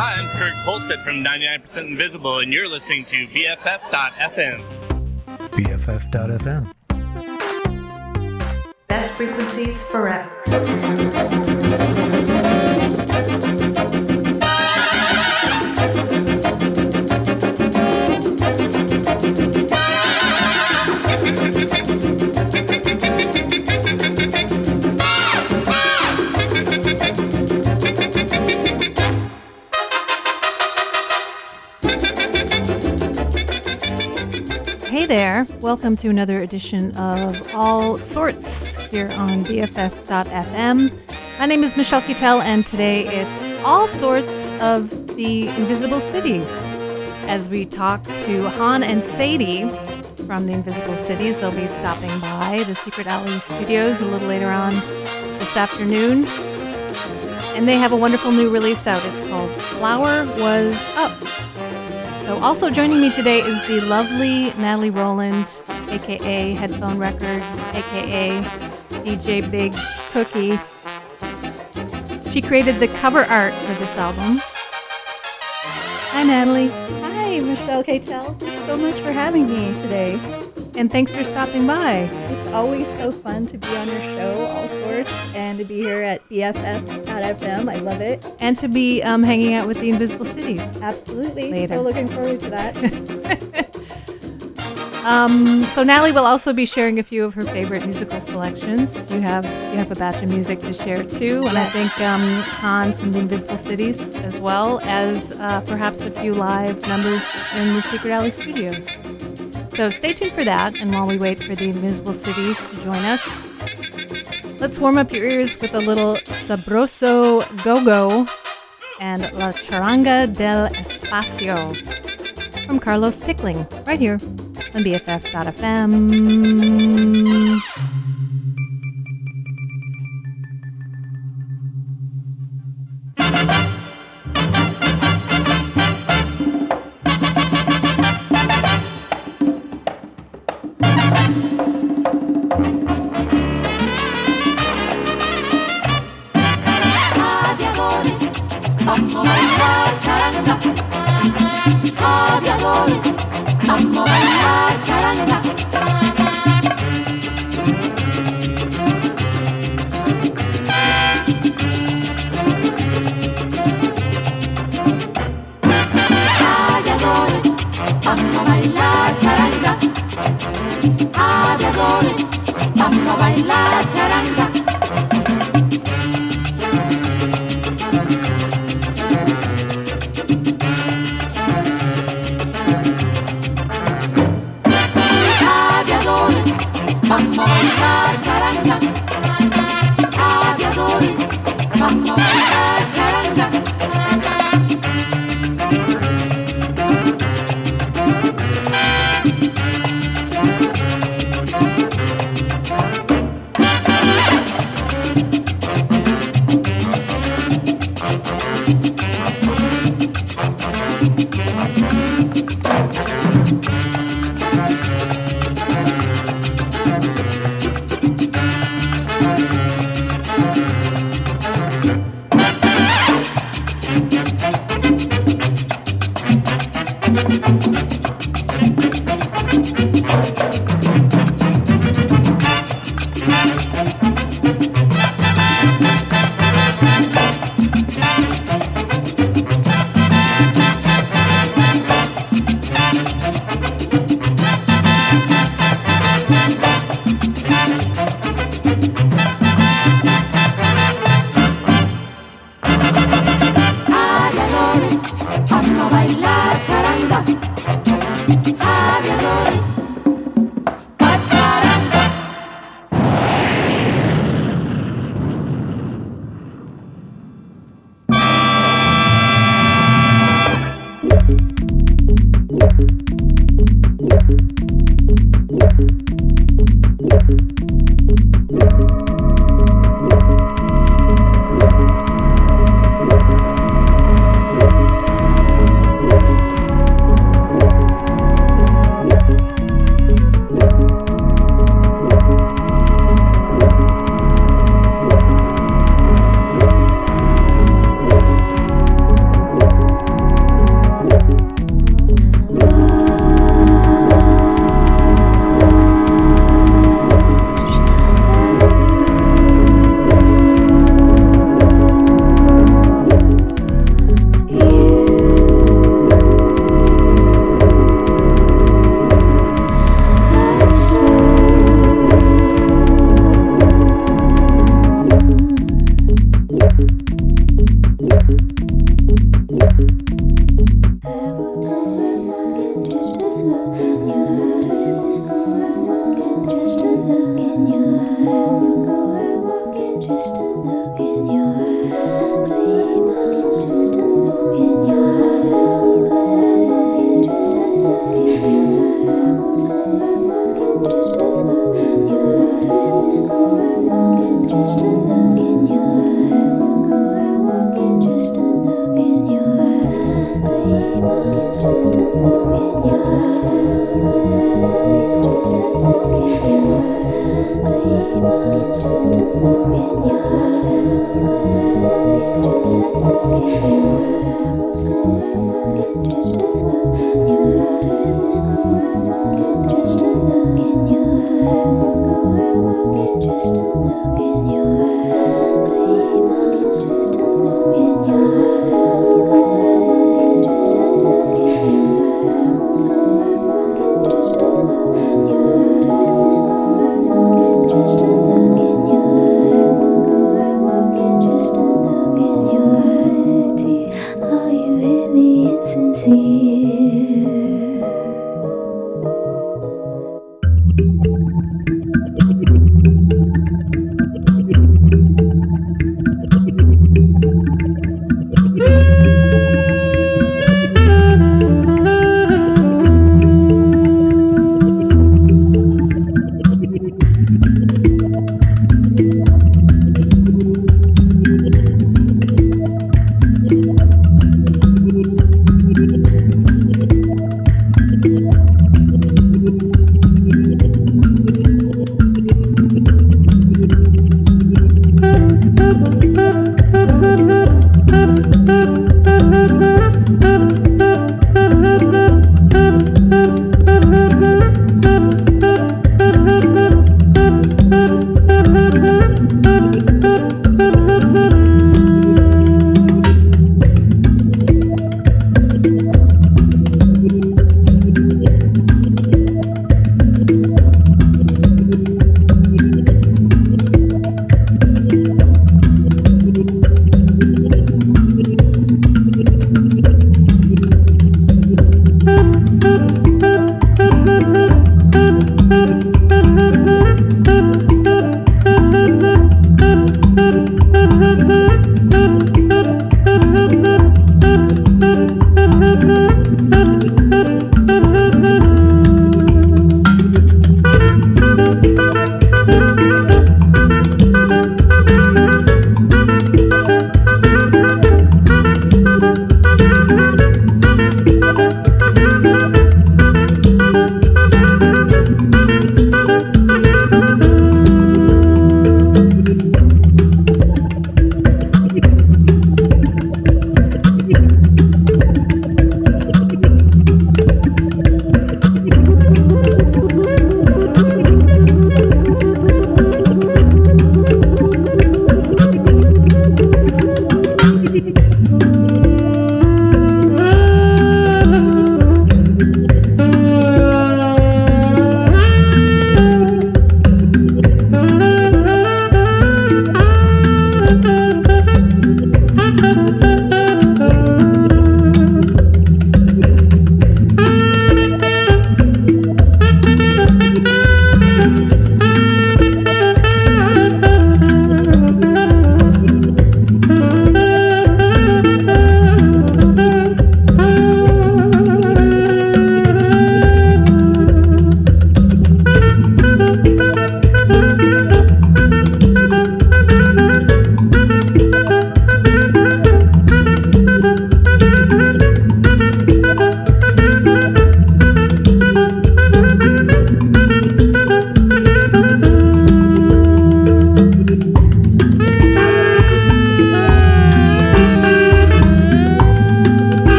Hi, I'm Kurt Kohlstedt from 99% Invisible, and you're listening to BFF.FM. BFF.FM. Best frequencies forever. Welcome to another edition of All Sorts here on BFF.FM. My name is Michelle Kittel, and today it's all sorts of the Invisible Cities. As we talk to Han and Sadie from the Invisible Cities, they'll be stopping by the Secret Alley Studios a little later on this afternoon. And they have a wonderful new release out. It's called Flower Was Up. So, also joining me today is the lovely Nathalie Roland, aka Headphone Record, aka DJ Big Cookie. She created the cover art for this album. Hi, Nathalie. Hi, Michelle Catel. Thanks so much for having me today. And thanks for stopping by. Always so fun to be on your show, All Sorts, and to be here at BFF.FM. I love it. And to be um, hanging out with the Invisible Cities. Absolutely. Later. So looking forward to that. Um, so Nathalie will also be sharing a few of her favorite musical selections. You have you have a batch of music to share too, and I think um, Han from the Invisible Cities as well as uh, perhaps a few live numbers in the Secret Alley Studios. So stay tuned for that, and while we wait for the Invisible Cities to join us, let's warm up your ears with a little Sabroso Go-Go and La Charanga del Espacio from Carlos Pickling, right here on BFF.fm.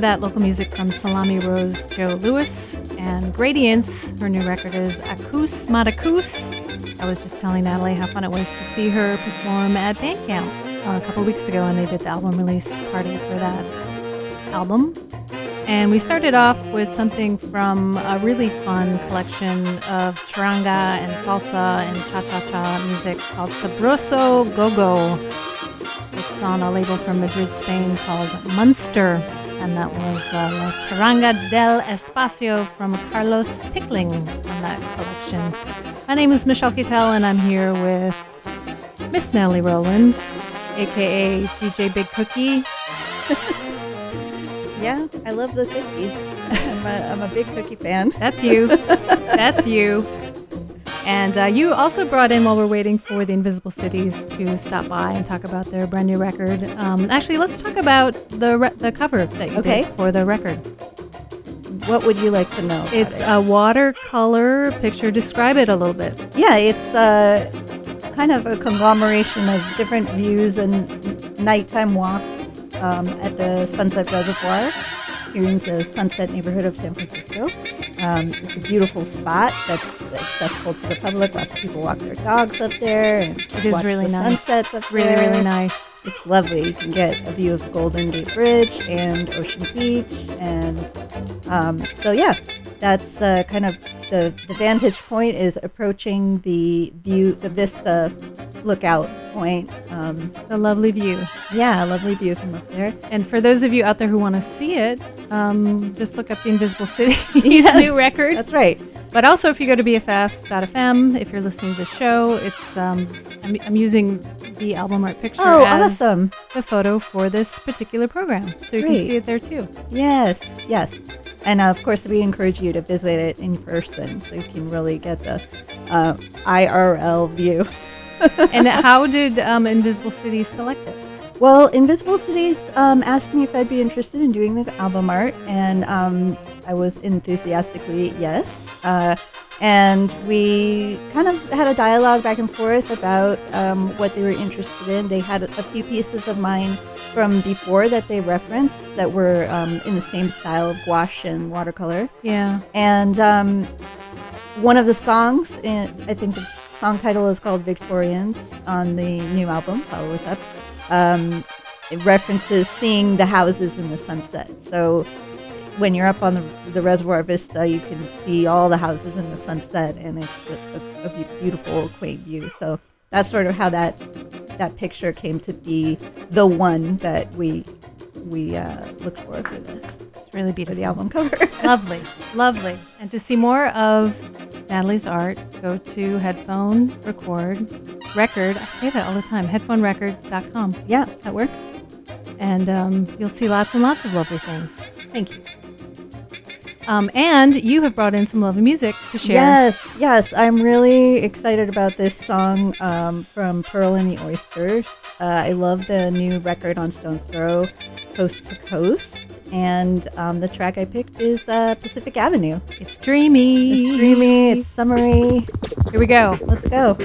Before that, local music from Salami Rose Joe Louis and Gradients. Her new record is Akousmatikous. I was just telling Nathalie how fun it was to see her perform at Bandcamp uh, a couple weeks ago, and they did the album release party for that album. And we started off with something from a really fun collection of charanga and salsa and cha cha cha music called Sabroso Gogo. It's on a label from Madrid, Spain called Munster. And that was uh, La Charanga del Espacio from Carlos Pickling from that collection. My name is Michelle Kittel, and I'm here with Miss Nellie Roland, aka DJ Big Cookie. Yeah, I love the cookies. I'm a, I'm a big cookie fan. That's you. That's you. And uh, you also brought in while we're waiting for the Invisible Cities to stop by and talk about their brand new record. Um, actually, let's talk about the re- the cover that you Okay. did for the record. What would you like to know? It's it? a watercolor picture. Describe it a little bit. yeah, it's uh, kind of a conglomeration of different views and nighttime walks um, at the Sunset Reservoir here in the Sunset neighborhood of San Francisco. Um, it's a beautiful spot that's accessible to the public. Lots of people walk their dogs up there and It is really the nice. sunsets up Really, there. really nice. It's lovely. You can get a view of the Golden Gate Bridge and Ocean Beach, and um, so yeah, that's uh, kind of the, the vantage point is approaching the view, the vista lookout point. Um, The lovely view. yeah, a lovely view from up there. And for those of you out there who want to see it, um, just look up the Invisible City Yes, new record. That's right. But also, if you go to BFF.fm, if you're listening to the show, it's um, I'm, I'm using the album art picture Oh, as awesome! the photo for this particular program, so you Great. can see it there too. Yes, yes. And uh, of course, we encourage you to visit it in person so you can really get the uh, IRL view. and how did um, Invisible Cities select it? Well, Invisible Cities um, asked me if I'd be interested in doing the album art, and um, I was enthusiastically yes. Uh, and we kind of had a dialogue back and forth about um, what they were interested in. They had a, a few pieces of mine from before that they referenced that were um, in the same style of gouache and watercolor. Yeah, And um, one of the songs, in, I think the song title is called Victorians on the new album, Flower Was Up. Um, it references seeing the houses in the sunset. So when you're up on the, the reservoir vista, you can see all the houses in the sunset, and it's a, a, a beautiful, quaint view. So that's sort of how that that picture came to be the one that we we uh, looked for for the it's really beautiful. the album cover. lovely, lovely. And to see more of Nathalie's art, go to Headphone Record Record. I say that all the time. headphone HeadphoneRecord.com, yeah, that works. and um, you'll see lots and lots of lovely things. Thank you. Um, and you have brought in some lovely music to share. Yes, yes, I'm really excited about this song um, from Pearl and the Oysters. Uh, I love the new record on Stone's Throw, Coast to Coast, and um, the track I picked is uh, Pacific Avenue. It's dreamy. It's dreamy, it's summery. Here we go. Let's go.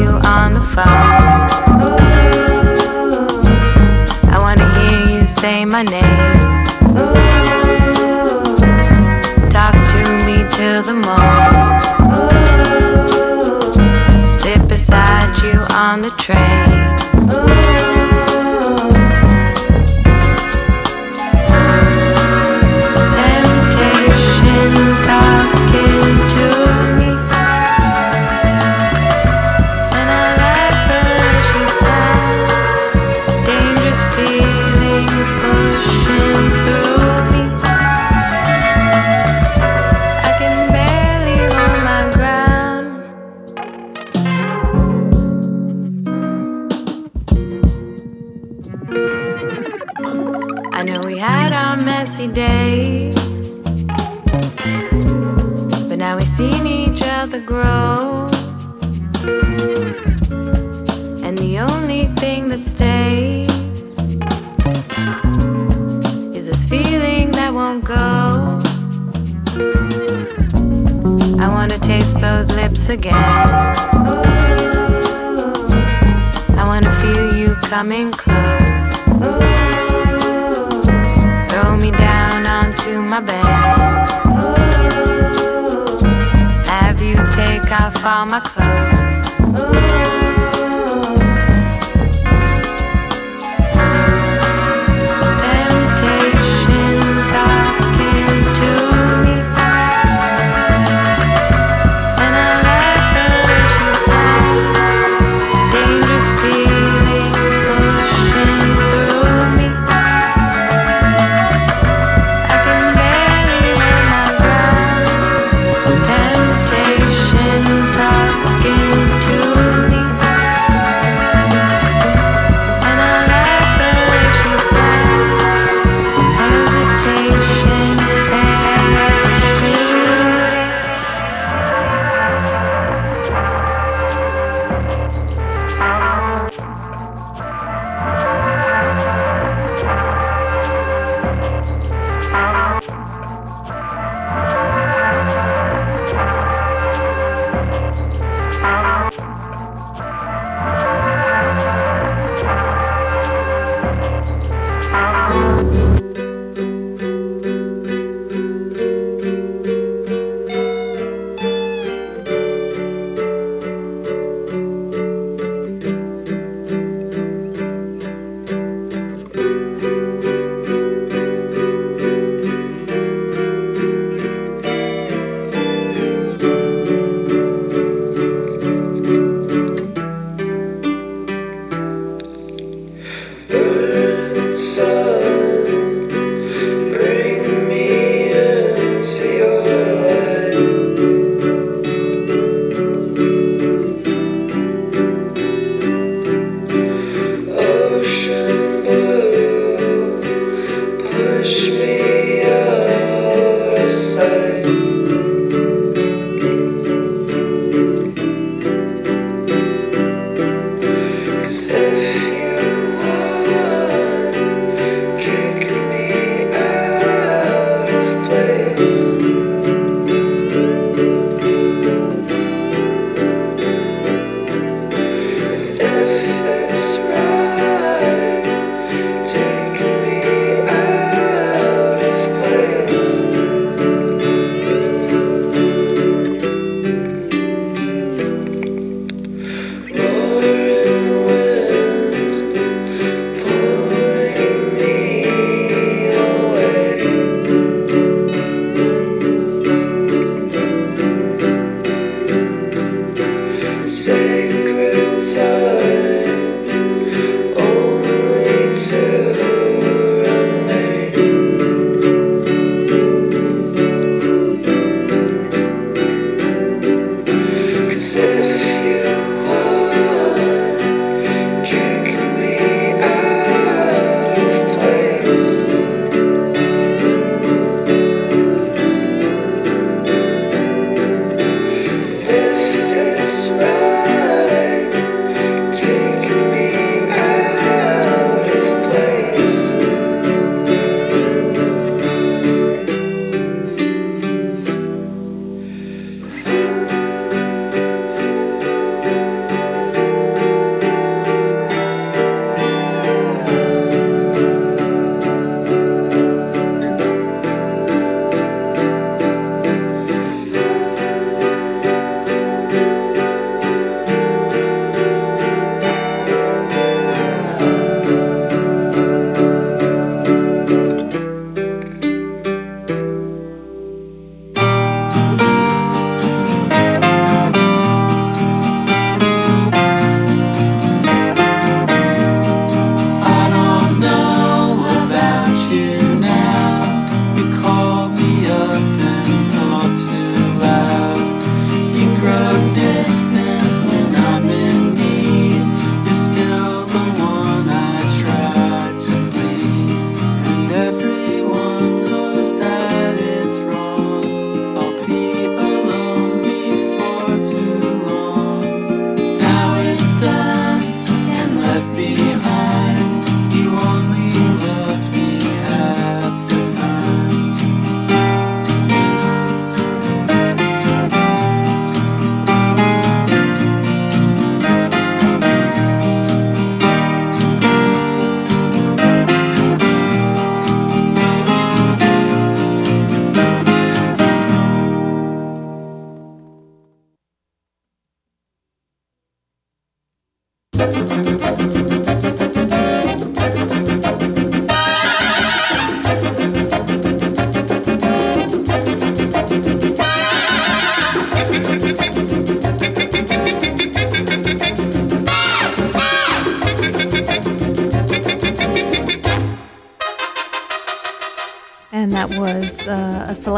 you on the phone. Ooh, I wanna hear you say my name. Ooh, talk to me till the morn. Sit beside you on the train.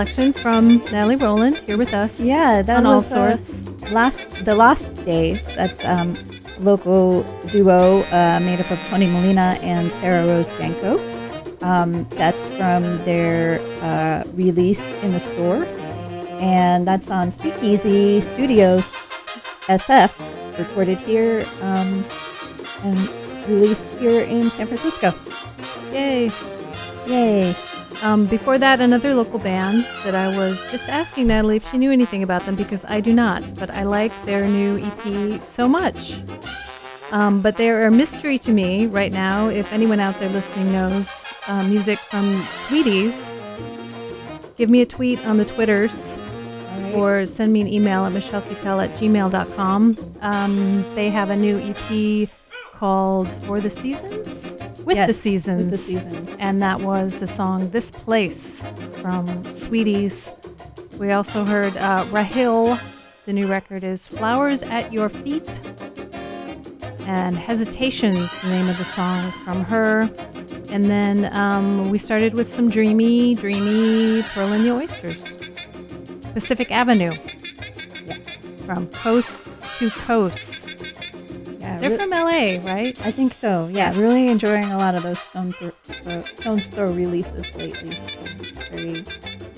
Selection from Nathalie Roland here with us. Yeah, that on all was uh, sorts. last the Lost Days. That's um, local duo uh, made up of Tony Molina and Sarah Rose Janko. Um, that's from their uh, release in the store, and that's on Speakeasy Studios SF, recorded here um, and released here in San Francisco. Yay. Yay! Um, before that, another local band that I was just asking Nathalie if she knew anything about them because I do not, but I like their new EP so much. Um, but they're a mystery to me right now. If anyone out there listening knows uh, music from Sweeties, give me a tweet on the Twitters right. or send me an email at michellecatel at gmail.com. Um, they have a new EP called For the Seasons? With Yes, the Seasons. with the Seasons. And that was the song This Place from Sweeties. We also heard uh, Rahill. The new record is Flowers at Your Feet. And Hesitations, the name of the song from her. And then um, we started with some dreamy, dreamy Pearl and the Oysters. Pacific Avenue. From coast to coast. Yeah, They're re- from LA, right? I think so. Yeah, really enjoying a lot of those Stone throw, Stone's Throw releases lately. Very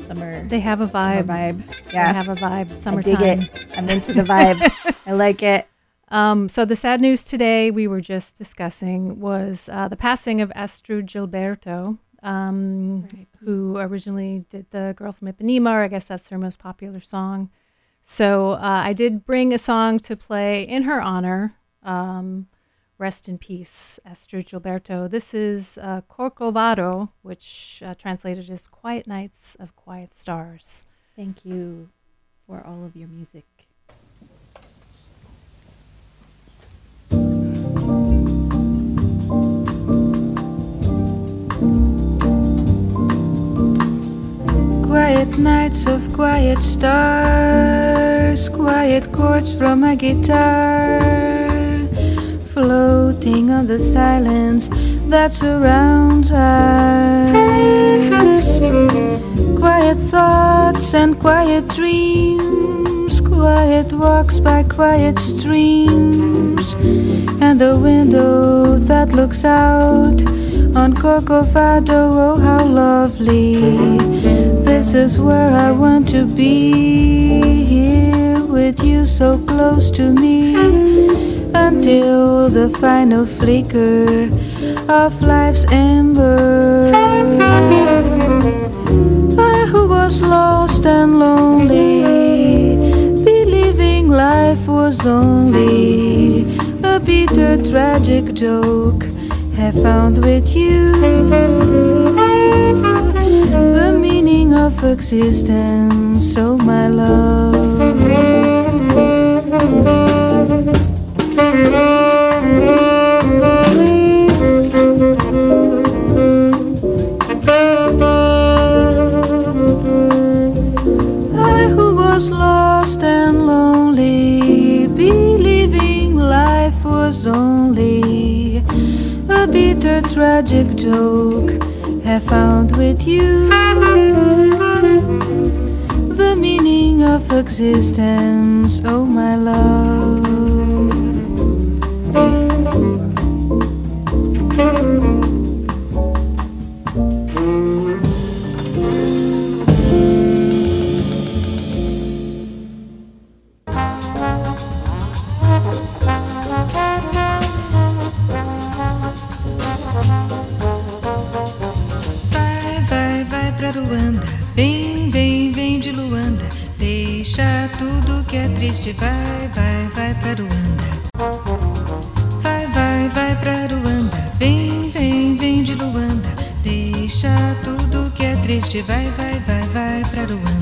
summer, They have a vibe. vibe. They Yeah, have a vibe. I Summertime. dig it. I'm into the vibe. I like it. Um, so the sad news today we were just discussing was uh, the passing of Astrud Gilberto, um, who originally did the "Girl from Ipanema." Or I guess that's her most popular song. So uh, I did bring a song to play in her honor. Um, rest in peace, Astrud Gilberto. This is uh, Corcovado, which uh, translated as "Quiet Nights of Quiet Stars." Thank you for all of your music. Quiet nights of quiet stars, quiet chords from a guitar, floating on the silence that surrounds us. Quiet thoughts and quiet dreams, quiet walks by quiet streams, and the window that looks out on Corcovado. Oh, how lovely! This is where I want to be, here with you so close to me, until the final flicker of life's ember. I who was lost and lonely, believing life was only a bitter, tragic joke, have found with you the meaning of existence, oh my love. Tragic joke, have found with you the meaning of existence, oh my love. que é triste. Vai, vai, vai pra Luanda. Vai, vai, vai pra Luanda. Vem, vem, vem de Luanda. Deixa tudo que é triste. Vai, vai, vai, vai pra Luanda,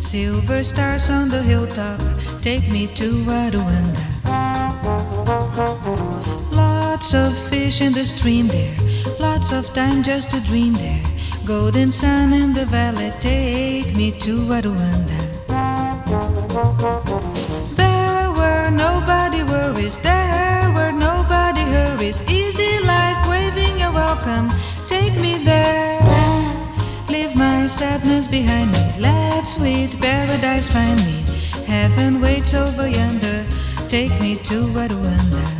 Silver stars on the hilltop. Take me to Aruanda. Lots of fish in the stream there, lots of time just to dream there. Golden sun in the valley take me to Aruanda. There were nobody worries, there were nobody hurries. Easy life waving a welcome, take me there. Leave my sadness behind me, let sweet paradise find me. Heaven waits over yonder, take me to Aruanda.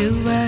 Take me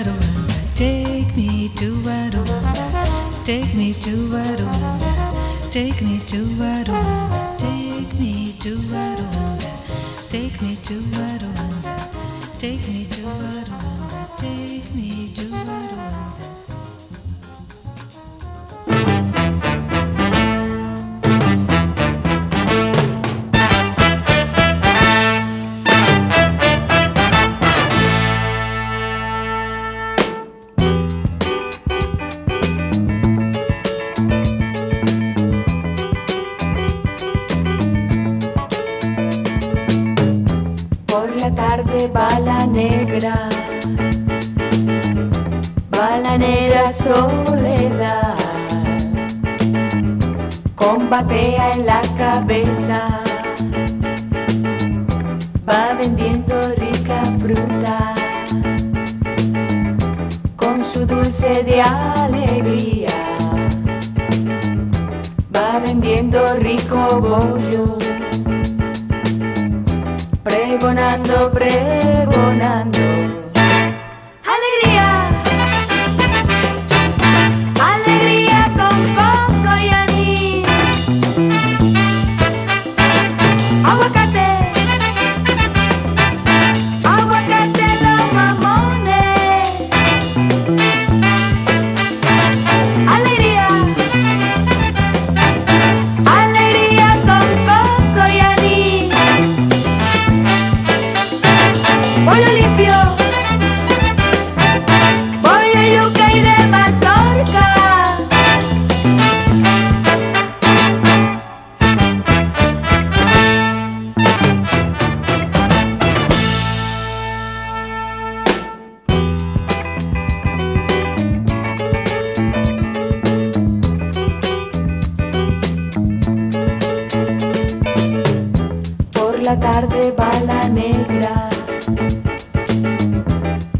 Tarde bala negra,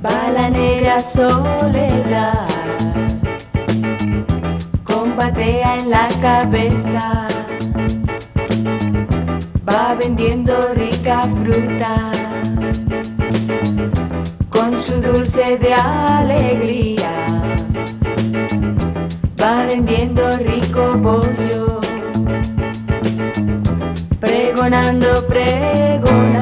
bala negra soledad, combatea en la cabeza, va vendiendo rica fruta, con su dulce de alegría, va vendiendo rico bollo pregonando pregón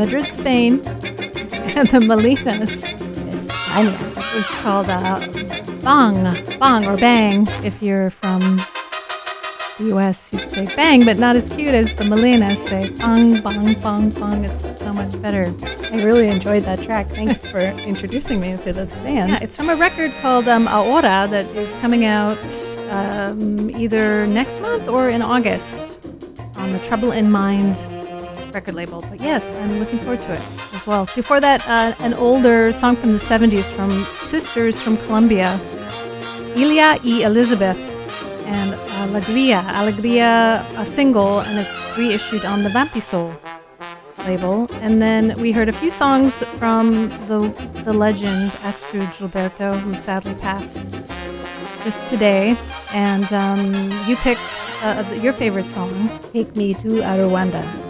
Madrid, Spain, and the Molinas. España. It was called uh, Bang, Bang, or Bang. If you're from the US, you'd say Bang, but not as cute as the Molinas say Bang, Bang, Bang, Bang. It's so much better. I really enjoyed that track. Thanks for introducing me to this band. Yeah, it's from a record called um, Ahora that is coming out um, either next month or in August on the Trouble in Mind record label. But yes, I'm looking forward to it as well. Before that, uh, an older song from the 70s from Sisters from Colombia, Ilia y Elizabeth, and Alegria. Alegria, a single, and it's reissued on the VampiSoul label. And then we heard a few songs from the, the legend Astrud Gilberto, who sadly passed just today. And um, you picked uh, your favorite song, Take me to Aruanda.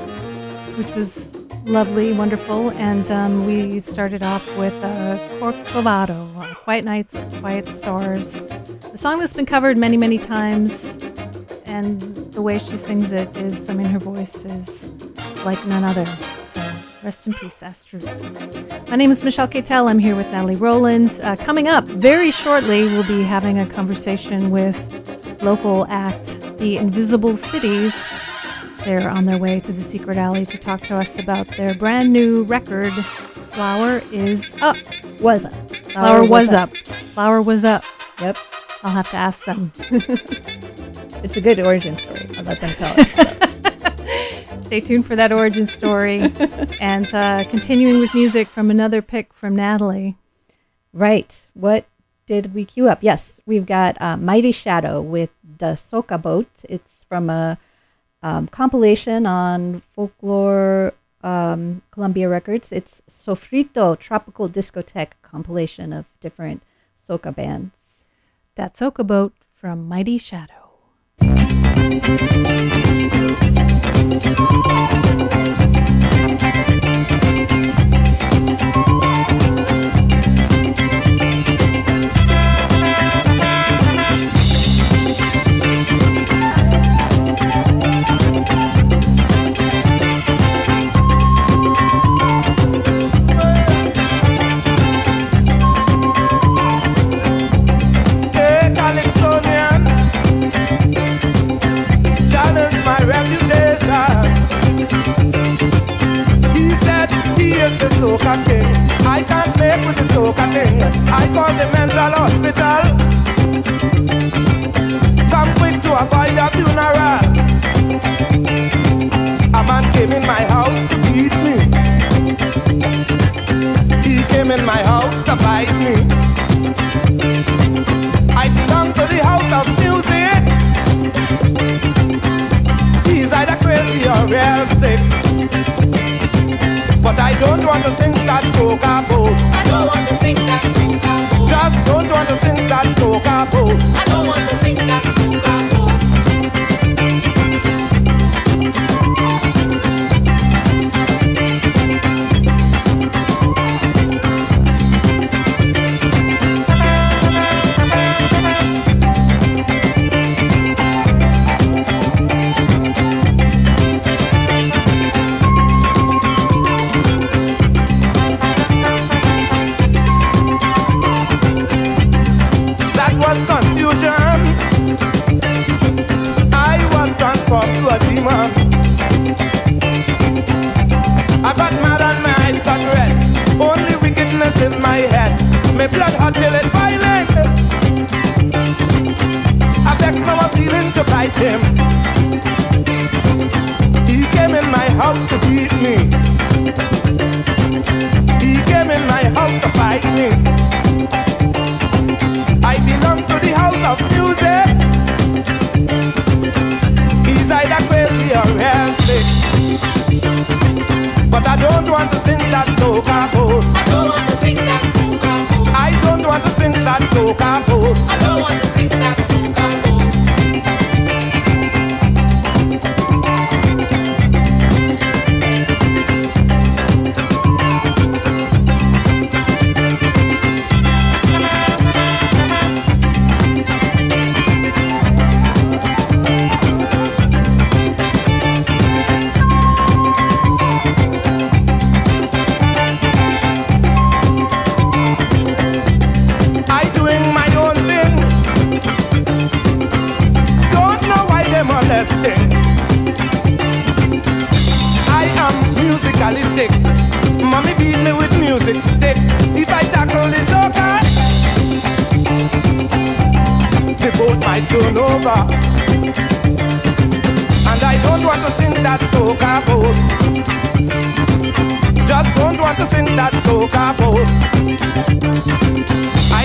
Which was lovely, wonderful. And um, we started off with uh, Corcovado, Quiet Nights, Quiet Stars. A song that's been covered many, many times. And the way she sings it is, I mean, her voice is like none other. So Rest in peace, Astrud. My name is Michelle Catel. I'm here with Nathalie Roland. Uh, coming up very shortly, we'll be having a conversation with local act The Invisible Cities. They're on their way to the Secret Alley to talk to us about their brand new record, Flower is Up. Was up. Flower was up. Flower was up. Yep. I'll have to ask them. It's a good origin story. I'll let them tell it. Stay tuned for that origin story. and uh, continuing with music from another pick from Nathalie. right. What did we queue up? Yes, we've got uh, Mighty Shadow with the Soca Boat. It's from a um, compilation on Folklore um, Columbia Records. It's Sofrito Tropical Discotheque compilation of different soca bands. That Soca Boat from Mighty Shadow. Soca king. I can't make with the soca thing. I call the mental hospital. Come quick to avoid a funeral. A man came in my house to beat me. He came in my house to fight me. I belong to the house of music. He's either crazy or real sick. But I don't want to sing that soca boat. I don't want to sing that soca boat. Just don't want to sing that soca boat. I don't want to sing that to. I got mad and my eyes got red. Only wickedness in my head. My blood hot till it violent. I vex now a feeling to fight him. He came in my house to beat me. He came in my house to fight me. I belong to the house of music. Either crazy or real sick. But I don't want to sing that soca boat. I don't want to sing that soca boat. I don't want to sing that soca boat. I don't want to sing that soca I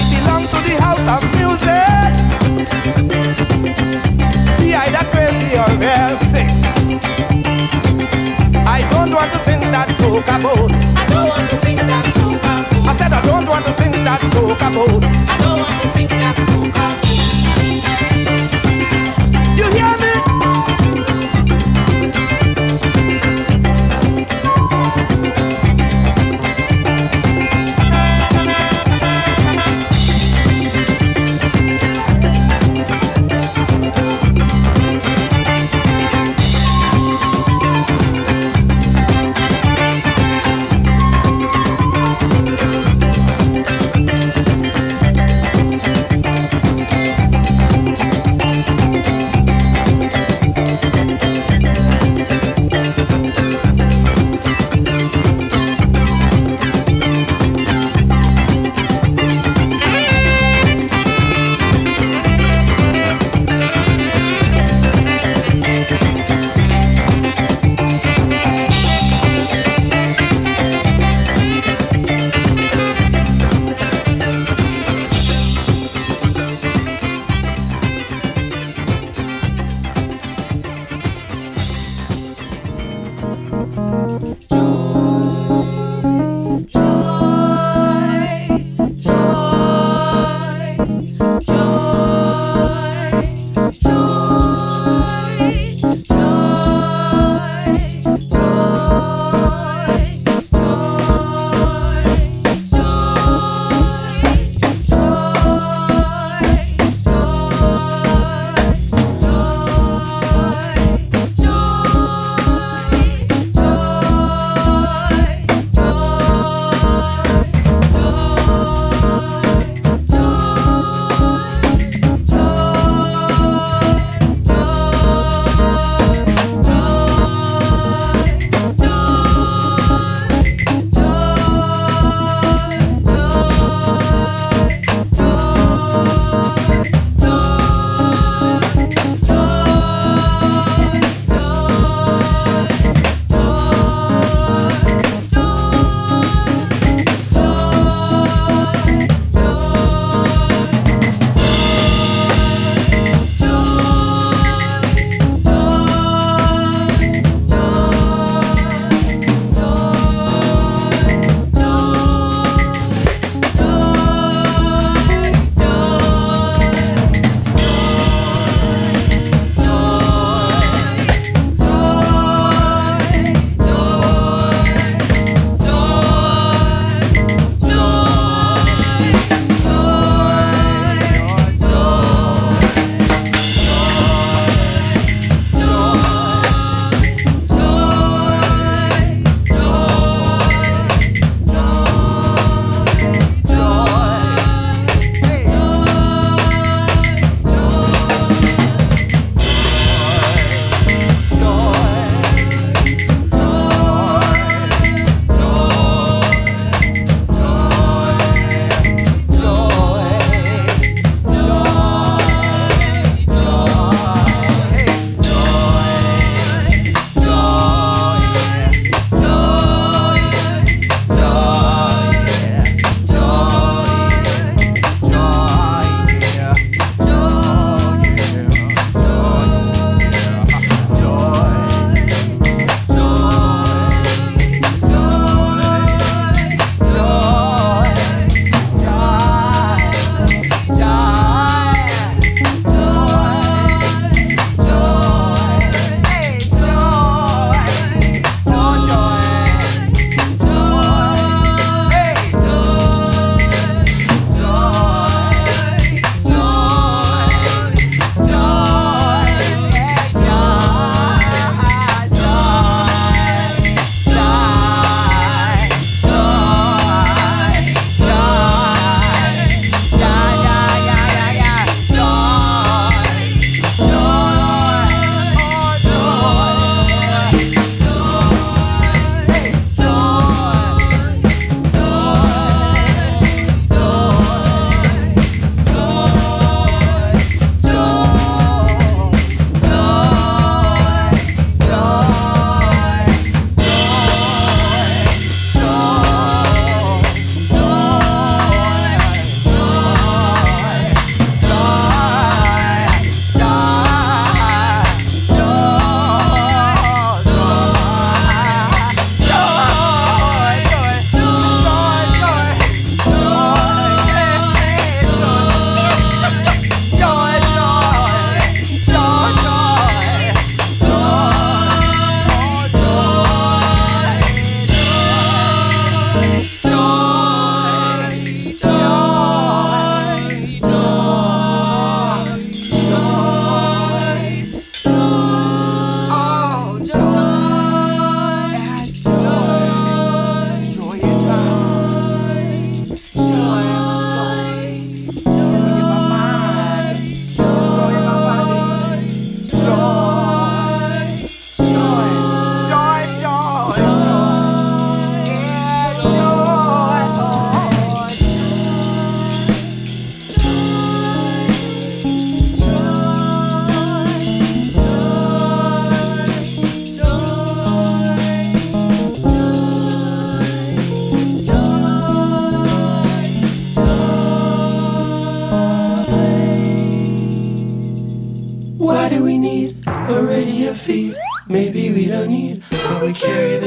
belong to the house of music. Be either crazy or sick. I don't want to sing that soca boat. I don't want to sing that soca boat. I said I don't want to sing that soca boat. I don't want to sing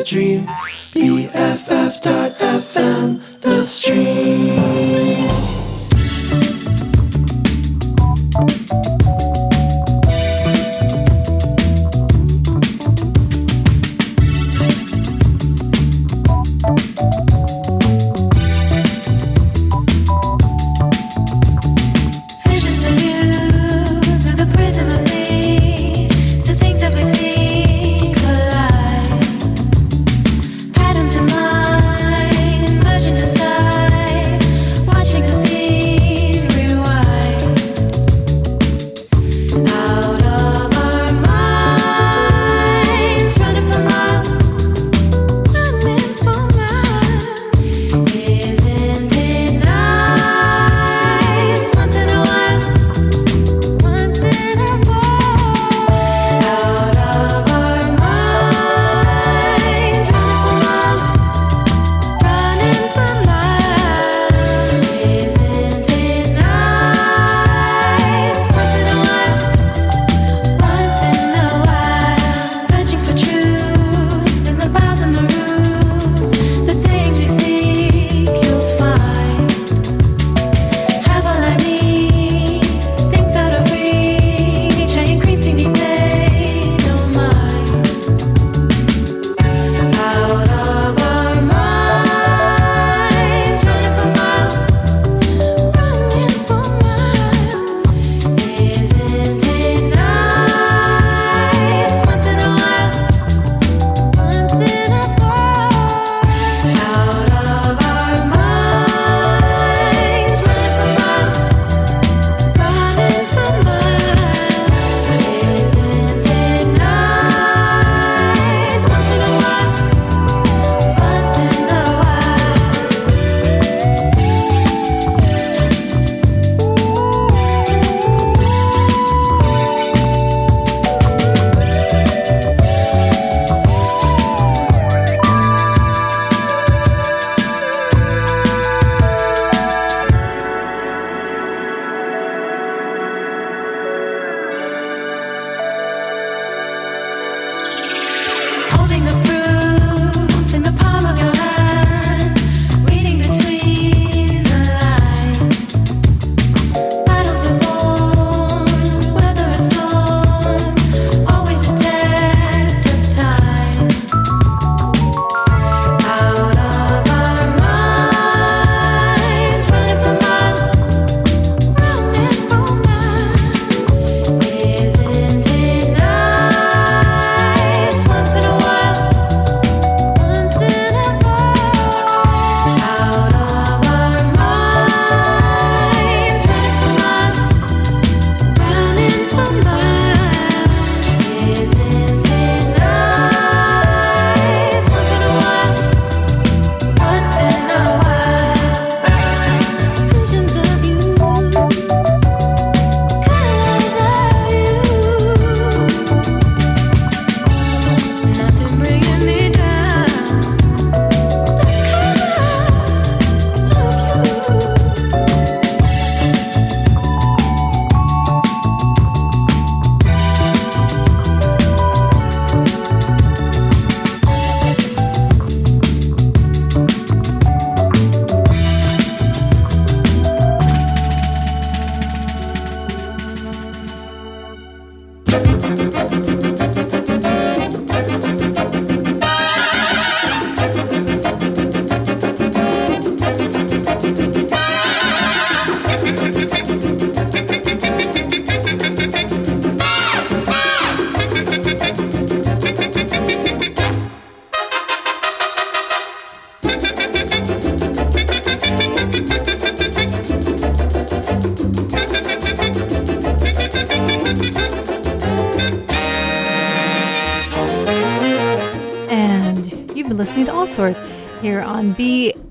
dream.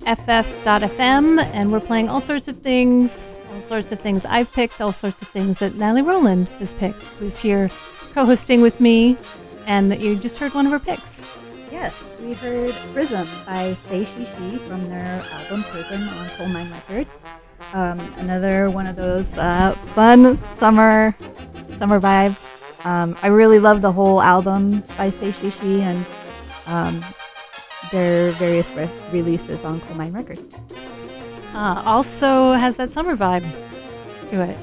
ff.fm, and we're playing all sorts of things, all sorts of things I've picked, all sorts of things that Nathalie Roland has picked, who's here co hosting with me, and that you just heard one of her picks. Yes, we heard Prism by Say She She from their album Prism on Colemine Records. Um, another one of those uh, fun summer summer vibes. Um, I really love the whole album by Say She She, and um, their various re- releases on Colemine Records. Uh, also has that summer vibe to it.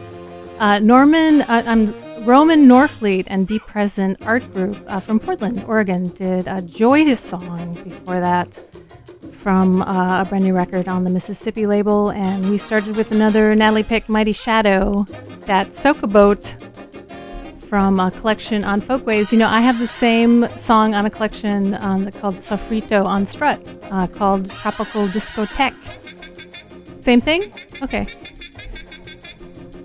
Uh, Norman, uh, I'm Roman Norfleet and Be Present Art Group uh, from Portland, Oregon, did a joyous song before that from uh, a brand new record on the Mississippi label. And we started with another Nathalie Pick Mighty Shadow, that Soca Boat from a collection on Folkways. You know, I have the same song on a collection um, called Sofrito on Strut uh, called Tropical Discotheque. Same thing? Okay.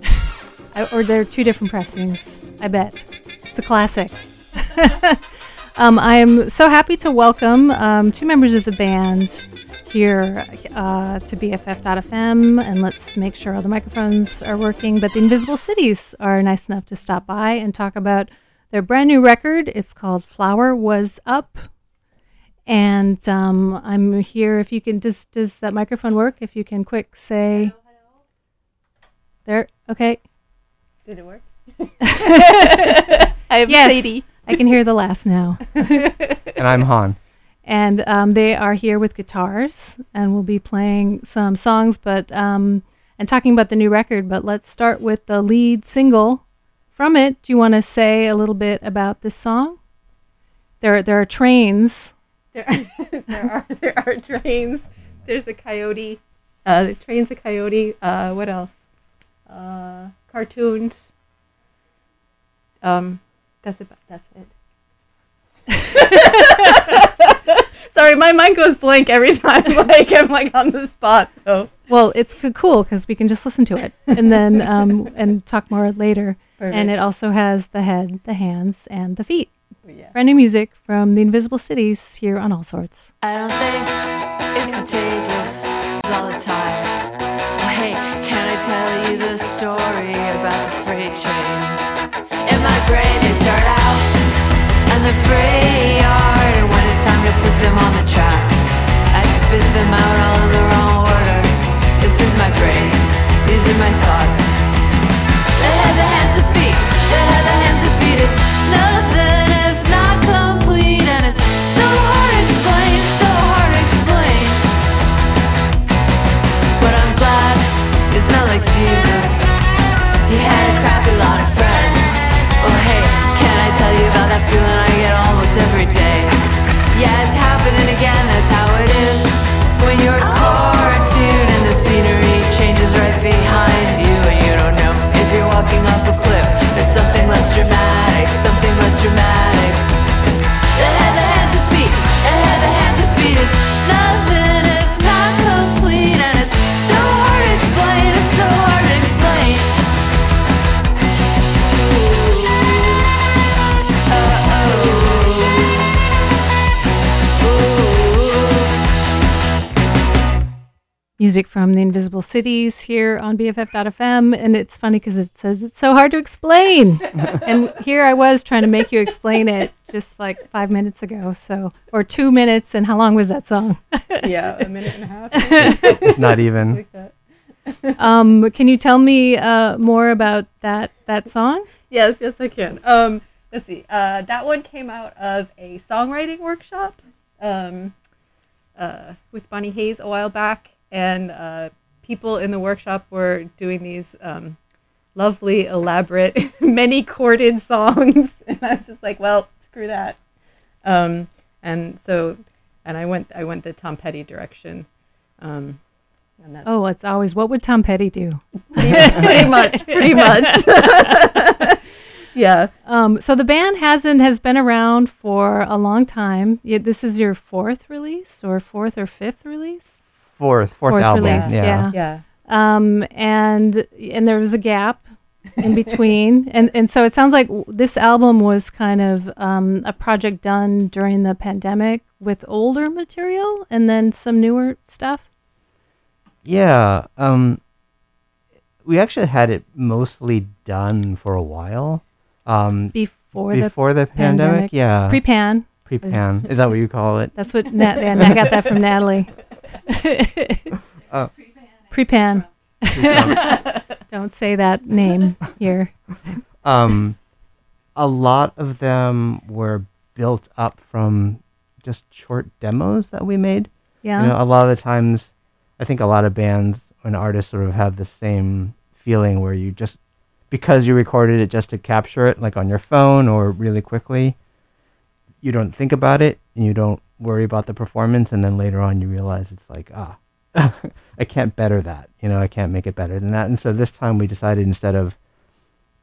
I, or they're two different pressings, I bet. It's a classic. um, I am so happy to welcome um, two members of the band here uh, to BFF.fm, and let's make sure all the microphones are working. But the Invisible Cities are nice enough to stop by and talk about their brand new record. It's called Flower Was Up. And um, I'm here. If you can, does does that microphone work? If you can, quick say. There. Okay. Did it work? I am yes, Sadie. I can hear the laugh now. And I'm Han. And um, they are here with guitars, and we'll be playing some songs, but um, and talking about the new record. But let's start with the lead single from it. Do you want to say a little bit about this song? There, there are trains. There are, there are there are trains. There's a coyote. Uh, the train's a coyote. Uh, what else? Uh, cartoons. Um, that's about. That's it. Sorry, my mind goes blank every time. Like I'm like on the spot. So Well, it's cool because we can just listen to it and then um, and talk more later. And it also has the head, the hands, and the feet. yeah. Brand new music from the Invisible Cities here on All Sorts. I don't think it's contagious all the time. Oh, hey, can I tell you the story about the freight trains? In my brain, they start out and the freight yard, and when it's time to put them on the track, I spit them out all in the wrong order. This is my brain, these are my thoughts. They had the hands and feet, they had the hands and feet. It's nothing if not complete, and it's so hard to explain, so hard to explain. But I'm glad it's not like Jesus. He had a crappy lot of friends. Oh hey, can I tell you about that feeling I get almost every day? Yeah, it's happening again, that's how it is. When you're a oh. cartoon and the scenery changes right behind you and you don't know if you're walking off a cliff or something less dramatic, something less dramatic. Music from the Invisible Cities here on BFF.fm. And it's funny because it says it's so hard to explain. and here I was trying to make you explain it just like five minutes ago. So, or two minutes. And how long was that song? Yeah, a minute and a half. It's not even. um, can you tell me uh, more about that, that song? Yes, yes, I can. Um, let's see. Uh, that one came out of a songwriting workshop um, uh, with Bonnie Hayes a while back, and uh, people in the workshop were doing these um, lovely, elaborate, many chorded songs, and I was just like, well, screw that. Um, and so, and I went, I went the Tom Petty direction. Um, Oh, it's always what would Tom Petty do? pretty, pretty much, pretty much. yeah. Um, so the band hasn't has been around for a long time. This is your fourth release or fourth or fifth release? Fourth, fourth, album. release, yeah. Yeah. Um, and and there was a gap in between, and and so it sounds like this album was kind of um, a project done during the pandemic with older material and then some newer stuff. Yeah. Um, we actually had it mostly done for a while. Um, Before, before the, the, pandemic, yeah. pre-pan. Pre-pan. Is that what you call it? That's what Nat, and I got that from Nathalie. Oh. Pre-pan. Pre-pan. Don't say that name here. um, a lot of them were built up from just short demos that we made. Yeah. You know, a lot of the times, I think a lot of bands and artists sort of have the same feeling where you just, because you recorded it just to capture it, like on your phone or really quickly, you don't think about it and you don't worry about the performance. And then later on, you realize it's like, ah, I can't better that. You know, I can't make it better than that. And so this time we decided instead of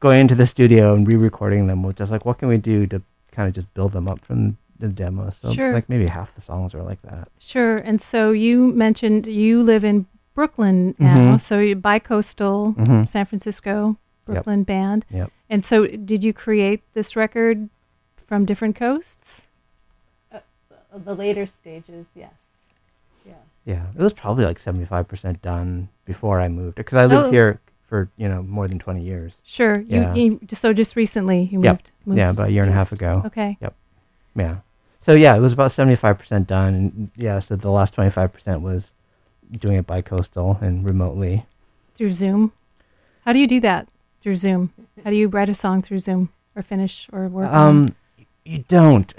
going into the studio and re-recording them, we're just like, what can we do to kind of just build them up from the demo? So Sure. like maybe half the songs are like that. Sure. And so you mentioned you live in Brooklyn now, Mhm. so you bi-coastal Mhm. San Francisco Yep. Brooklyn band. Yep. And so did you create this record from different coasts? The later stages, yes. Yeah. Yeah, it was probably like seventy-five percent done before I moved because I lived Oh. here for you know more than twenty years. Sure. Yeah. you so just recently you Yep. moved, moved yeah, about a year and a half ago. Okay. Yep. Yeah. So yeah, it was about seventy-five percent done. And yeah, so the last twenty-five percent was doing it by coastal and remotely. Through Zoom. How do you do that through Zoom? How do you write a song through Zoom or finish or work? Um, you don't.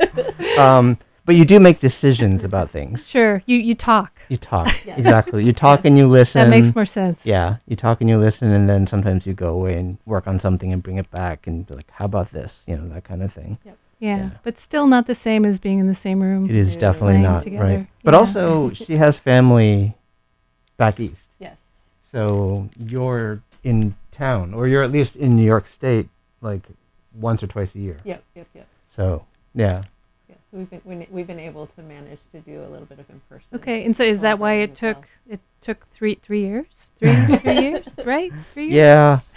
um, but you do make decisions about things. Sure. You you talk. You talk exactly. You talk and you listen. That makes more sense. Yeah, you talk and you listen, and then sometimes you go away and work on something and bring it back and be like, "How about this?" You know, that kind of thing. Yep. Yeah, but still not the same as being in the same room. It is definitely not together. right. But Yeah. also, she has family back east. Yes. So you're in town, or you're at least in New York State, like once or twice a year. Yep, yep, yep. So yeah, Yeah, so we've been we- we've been able to manage to do a little bit of in person. Okay, and so is that why it took it took three three years, three three years, right? Three years. yeah.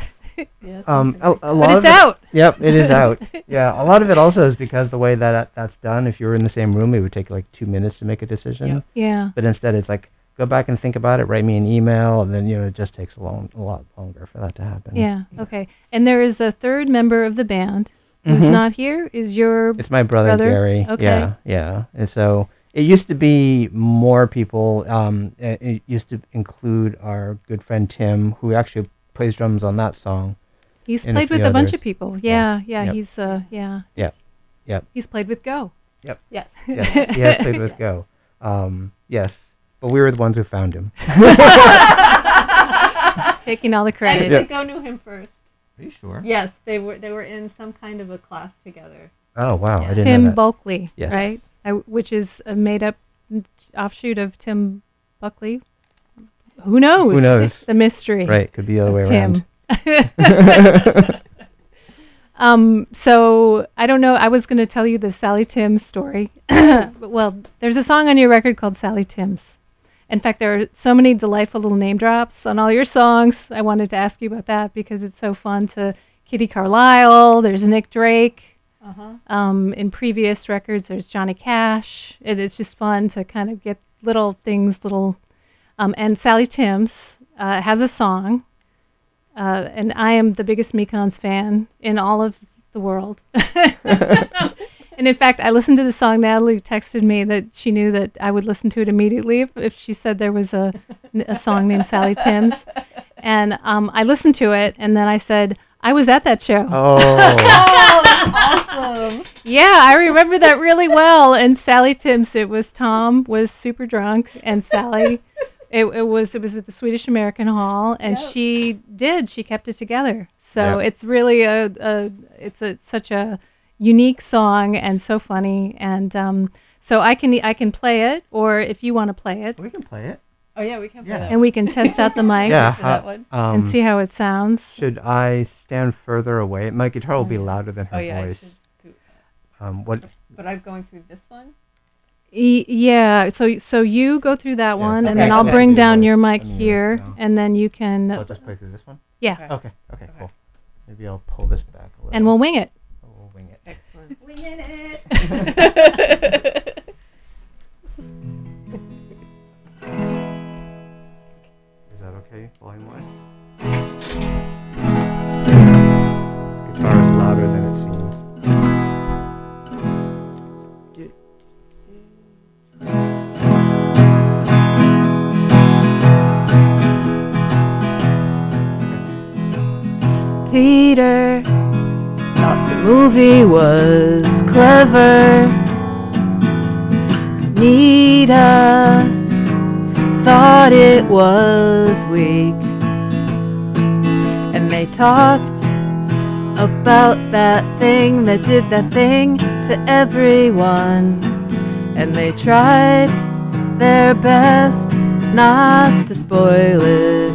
Yes, Um, a, a But it's of it- out. Yep, it is out. Yeah, a lot of it also is because the way that that's done. If you were in the same room, it would take like two minutes to make a decision. Yep. Yeah. But instead, it's like go back and think about it, write me an email, and then you know it just takes a long, a lot longer for that to happen. Yeah. Okay. And there is a third member of the band who's Mhm. not here. Is your It's my brother, Gary. Okay. Yeah, yeah. And so it used to be more people. Um, it, it used to include our good friend Tim, who actually plays drums on that song. He's played few with a bunch of people. Yeah. Yeah. Yep. He's uh. Yeah. Yep. Yep. He's played with Go. Yep. Yeah. Yes. He has played with Go. Um, yes. But we were the ones who found him. Taking all the credit. I think Go knew him first. Are you sure? Yes, they were they were in some kind of a class together. Oh wow! I didn't Tim know that. Bulkley, Yes. right? I, which is a made up offshoot of Tim Buckley. Who knows? Who knows? The mystery. Right, could be the other way Tim. around. um. So I don't know. I was going to tell you the Sally Tim story. well, there's a song on your record called Sally Timms. In fact, there are so many delightful little name drops on all your songs. I wanted to ask you about that because it's so fun to Kitty Carlisle. There's Nick Drake. Uh-huh. Um, in previous records, there's Johnny Cash. It is just fun to kind of get little things, little. Um, and Sally Timms uh, has a song, uh, and I am the biggest Mekons fan in all of the world. and in fact, I listened to the song. Nathalie texted me that she knew that I would listen to it immediately if, if she said there was a, a song named Sally Timms. And um, I listened to it, and then I said, I was at that show. Oh. awesome. Yeah, I remember that really well. And Sally Timms, it was Tom was super drunk, and Sally, it, it was it was at the Swedish American Hall, and Yep. she did she kept it together. So Yep. it's really a, a it's a such a unique song and so funny, and um, so I can I can play it, or if you want to play it, we can play it. Oh yeah, we can play Yeah. that. and we can test out the mics Yeah. to that one. um, and see how it sounds. Should I stand further away? My guitar will be louder than her Oh yeah, voice. Um, what? But I'm going through this one. E- yeah, so so you go through that Yeah, one, okay. and then I'll bring down voice. your mic I mean, here, no. and then you can. I'll just play through this one. Yeah, Okay. Okay. Cool. Maybe I'll pull this back a little. and we'll wing it. We'll wing it. Excellent. Winging it. Is that okay, volume wise? Was clever. Nita thought it was weak. And they talked about that thing that did that thing to everyone. And they tried their best not to spoil it.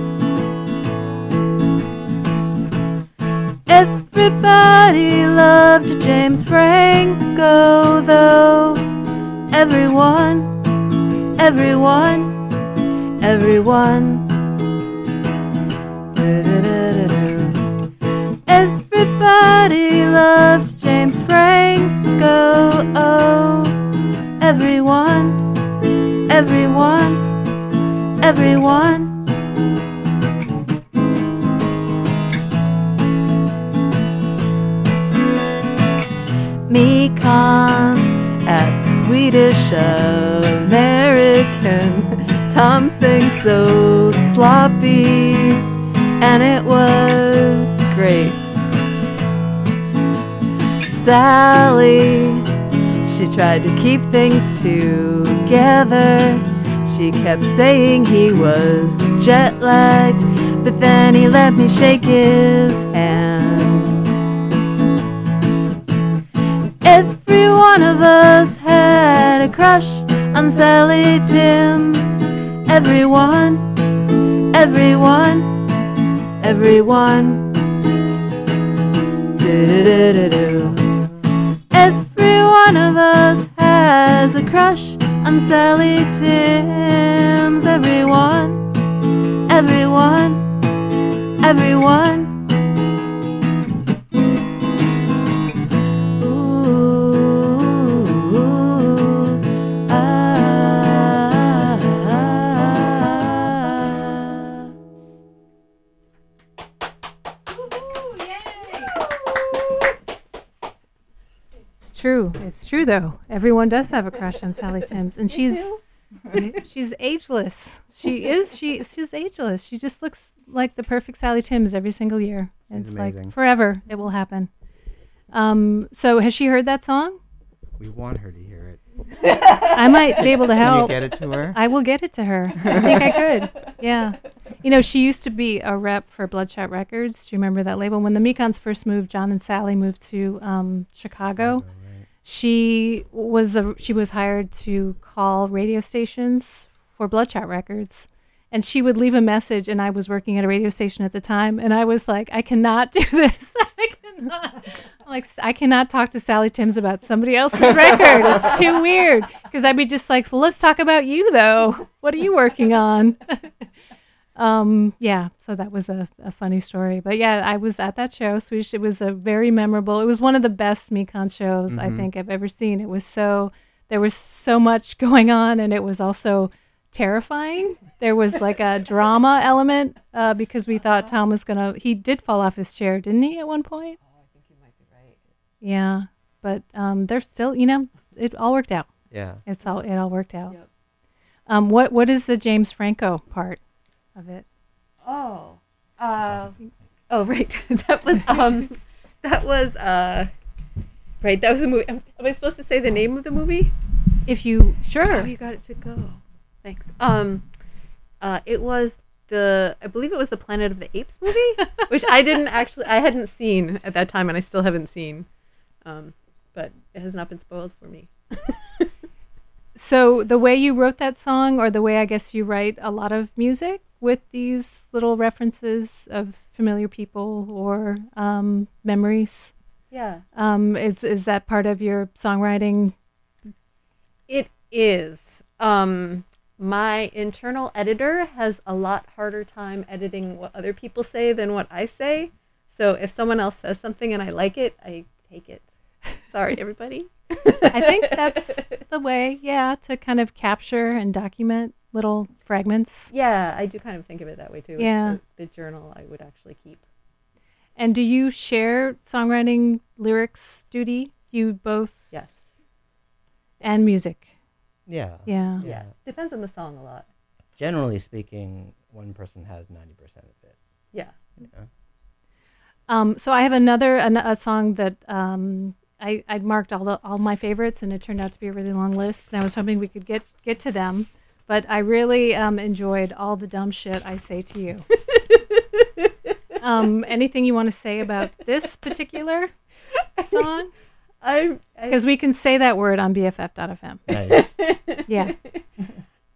Everybody loved James Franco, though. Everyone, everyone, everyone. Everybody loved James Franco, oh. Everyone, everyone, everyone. Mekons at the Swedish American. Tom sang so sloppy, and it was great. Sally, she tried to keep things together. She kept saying he was jet lagged, but then he let me shake his hand. Every one of us had a crush on Sally Timms. Everyone, everyone, everyone. Do-do-do-do-do. Every one of us has a crush on Sally Timms. Everyone, everyone, everyone. True though. Everyone does have a crush on Sally Timms, and she's she's ageless. She is. She she's ageless. She just looks like the perfect Sally Timms every single year. She's It's like forever. It will happen. Um. So has she heard that song? We want her to hear it. I might be able to Can you help. get it to her? I will get it to her. I think I could. Yeah. You know, she used to be a rep for Bloodshot Records. Do you remember that label? When the Mekons first moved, John and Sally moved to um, Chicago. She was a, she was hired to call radio stations for Bloodshot Records. And she would leave a message, and I was working at a radio station at the time, and I was like, I cannot do this. I cannot. Like, I cannot talk to Sally Timms about somebody else's record. It's too weird. Because I'd be just like, let's talk about you, though. What are you working on? um, yeah, so that was a, a funny story. But yeah, I was at that show. Swedish, it was a very memorable, it was one of the best Mekon shows I Mhm. think I've ever seen. It was so, there was so much going on, and it was also terrifying. There was like a drama element uh, because we thought Tom was going to, he did fall off his chair, didn't he, at one point? Oh, I think you might be right. Yeah, but um, there's still, you know, it all worked out. Yeah. it's all it all worked out. Um, what what is the James Franco part of it? Oh, uh, oh, right. that was um, that was uh, right. That was a movie. Am, am I supposed to say the name of the movie? If you sure, Oh, you got it to go. Thanks. Um, uh, it was the I believe it was the Planet of the Apes movie, which I didn't actually I hadn't seen at that time, and I still haven't seen. Um, but it has not been spoiled for me. So the way you wrote that song, or the way I guess you write a lot of music with these little references of familiar people or um, memories, Yeah. um, is is that part of your songwriting? It is. Um, my internal editor has a lot harder time editing what other people say than what I say. So if someone else says something and I like it, I take it. Sorry, everybody. I think that's the way, yeah, to kind of capture and document little fragments. Yeah, I do kind of think of it that way too. Yeah. The, the journal I would actually keep. And do you share songwriting lyrics duty? You both? Yes. And music. Yeah. Yeah. Yes. Depends on the song a lot. Generally speaking, one person has 90% of it. Yeah. You know? Um, so I have another an, a song that um, I I marked all the all my favorites, and it turned out to be a really long list. And I was hoping we could get get to them, but I really um, enjoyed all the dumb shit I say to you. um, anything you want to say about this particular song? I Because we can say that word on BFF.fm. Nice. Yeah.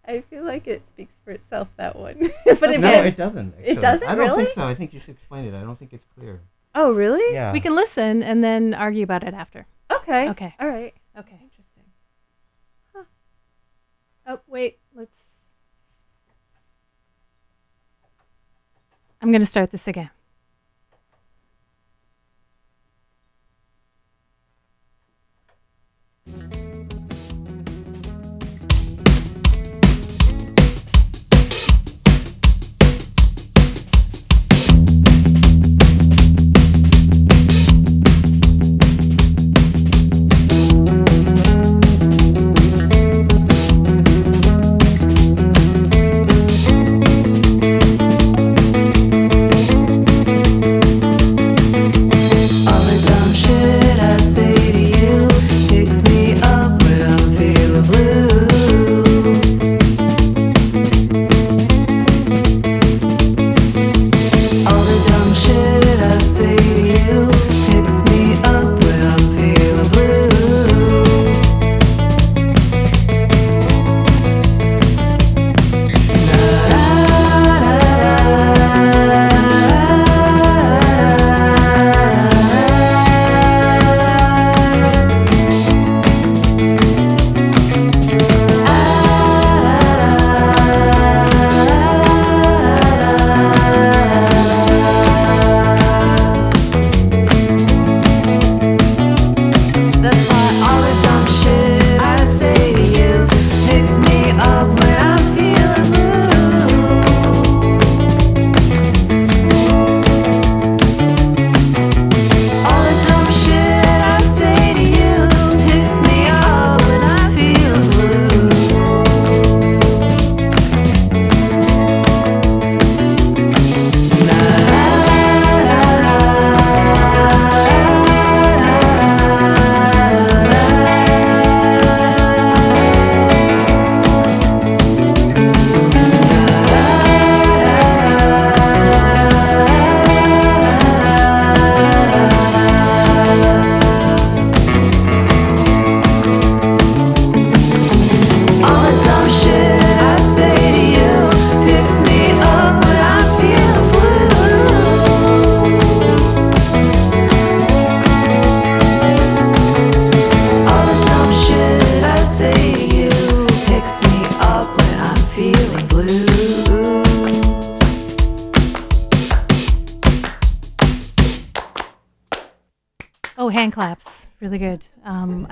I feel like it speaks for itself. That one, but if no, it's- it doesn't. It doesn't I don't really. think so. I think you should explain it. I don't think it's clear. Oh, really? Yeah. We can listen and then argue about it after. Okay. Okay. All right. Okay. Interesting. Oh, wait. Let's. I'm going to start this again. All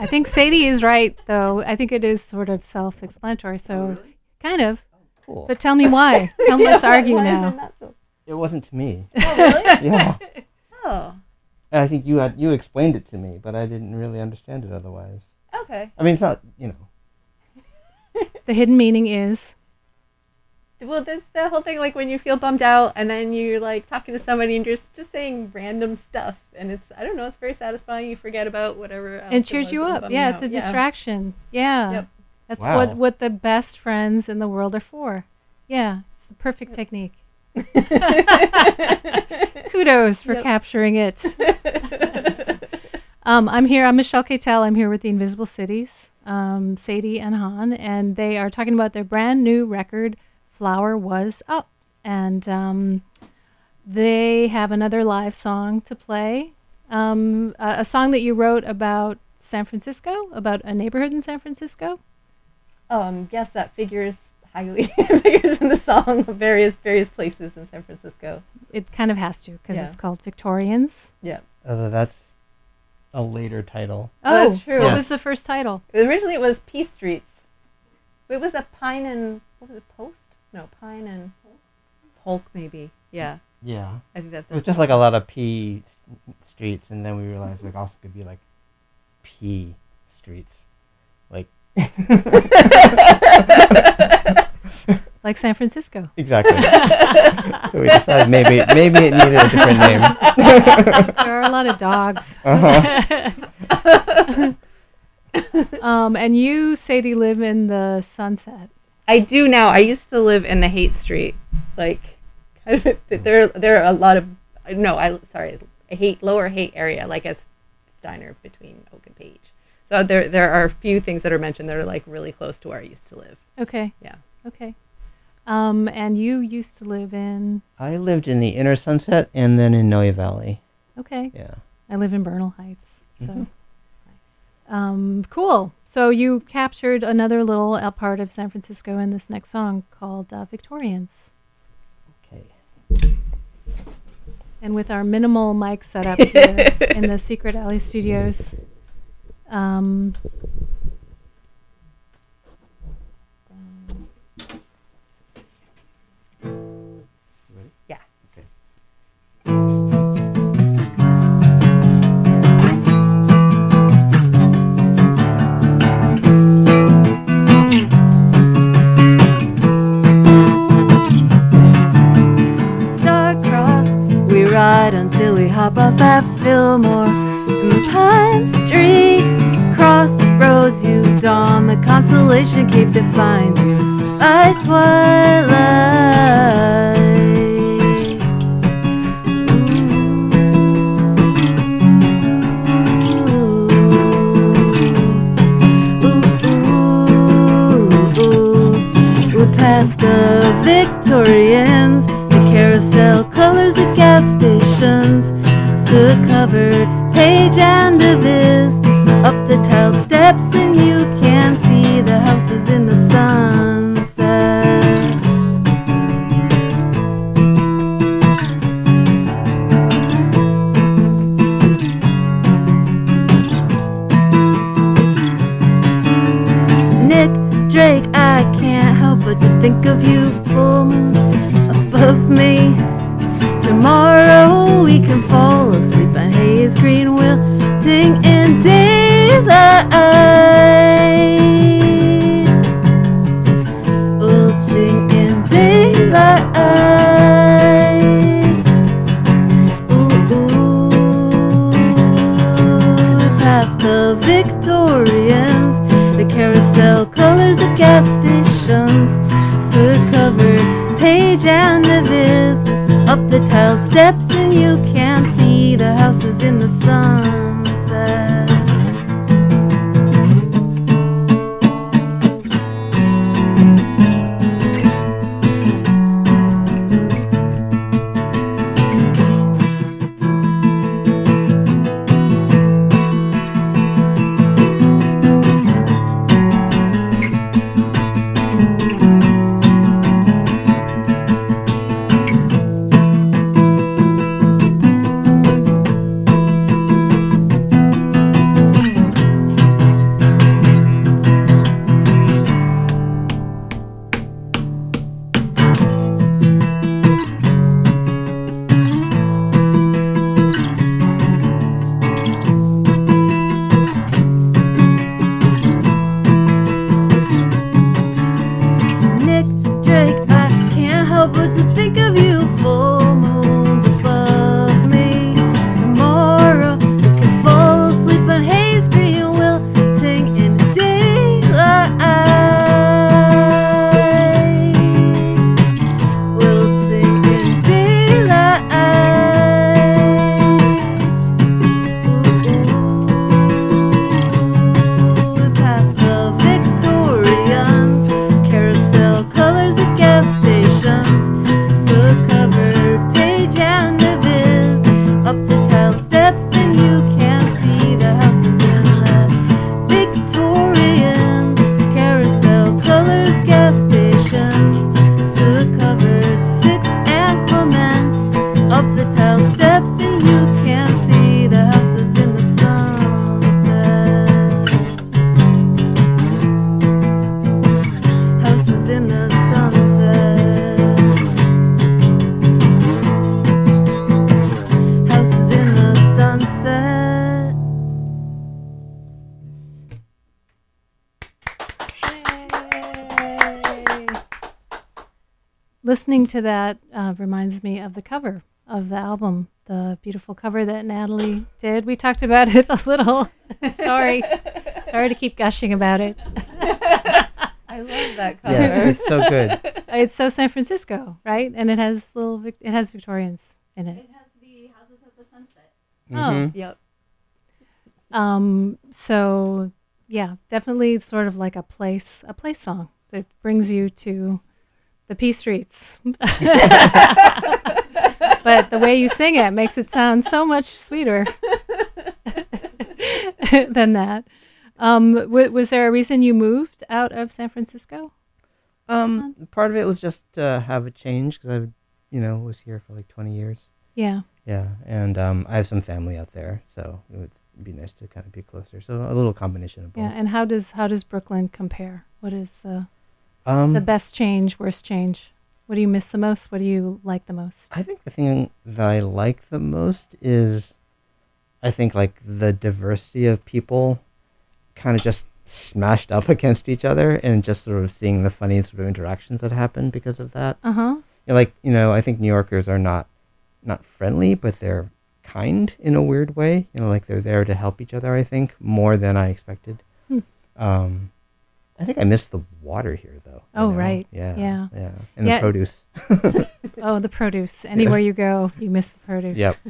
I think Sadie is right, though. I think it is sort of self explanatory. So, kind of. Cool. But tell me why. Tell, let's argue why now. so- It wasn't to me. Oh, really? yeah. Oh. I think you had you explained it to me, but I didn't really understand it otherwise. Okay. I mean, it's not you know. The hidden meaning is Well, that's the whole thing. Like when you feel bummed out, and then you're like talking to somebody, and just just saying random stuff, and it's I don't know, it's very satisfying. You forget about whatever. Else it it cheers was you up. Yeah, you it's a distraction. Yeah. Yep. That's Wow. what what the best friends in the world are for. Yeah, it's the perfect technique. Kudos for Yep. capturing it. um, I'm here. I'm Michelle Catel. I'm here with the Invisible Cities, um, Sadie and Han, and they are talking about their brand new record, "Flower Was Up," and um, they have another live song to play. Um, a, a song that you wrote about San Francisco, about a neighborhood in San Francisco. Um, yes, that figures highly figures in the song of various various places in San Francisco. It kind of has to because Yeah. it's called Victorians. Yeah. Uh, that's a later title. Oh, that's true. What Yes. was the first title? Originally, it was Peace Streets. It was a Pine and what was it? Post? No, Pine and Polk, maybe. Yeah, Yeah. I think that. It was just like a lot of P streets, and then we realized like also could be like P streets, like like San Francisco. Exactly. so we decided maybe maybe it needed a different name. there are a lot of dogs. Uh-huh. um, and you, Sadie, live in the Sunset. I do now. I used to live in the Haight Street, like kind of. There, there are a lot of no. I sorry, I hate lower Haight area, like as Steiner between Oak and Page. So there, there are a few things that are mentioned that are like really close to where I used to live. Okay. Yeah. Okay. Um, and you used to live in. I lived in the inner Sunset and then in Noe Valley. Okay. Yeah. I live in Bernal Heights. So. Mhm. Um, cool. So you captured another little uh, part of San Francisco in this next song called uh, Victorians. Okay. And with our minimal mic setup here in the Secret Alley Studios, um, listening to that uh, reminds me of the cover of the album, the beautiful cover that Nathalie did. We talked about it a little. sorry, sorry to keep gushing about it. I love that cover. Yeah, it's so good. It's so San Francisco, right? And it has little, Vic- it has Victorians in it. It has the houses of the sunset. Mhm. Yep. Um, so yeah, definitely sort of like a place, a place song that brings you to the P streets. but the way you sing it makes it sound so much sweeter than that. Um, w- was there a reason you moved out of San Francisco? Um, part of it was just to have a change because I, you know, was here for like 20 years. Yeah. Yeah, and um, I have some family out there, so it would be nice to kind of be closer. So a little combination of both. Yeah. And how does how does Brooklyn compare? What is the Um, the best change, worst change? What do you miss the most? What do you like the most? I think the thing that I like the most is, I think like the diversity of people, kind of just smashed up against each other, and just sort of seeing the funny sort of interactions that happen because of that. Uh huh. Yeah, like you know, I think New Yorkers are not not friendly, but they're kind in a weird way. You know, like they're there to help each other. I think more than I expected. Hmm. Um, I think I missed the water here, though. you Oh, know? right. Yeah. Yeah. Yeah. And Yeah. the produce. Oh, the produce. Anywhere Yes. you go, you miss the produce. Yep.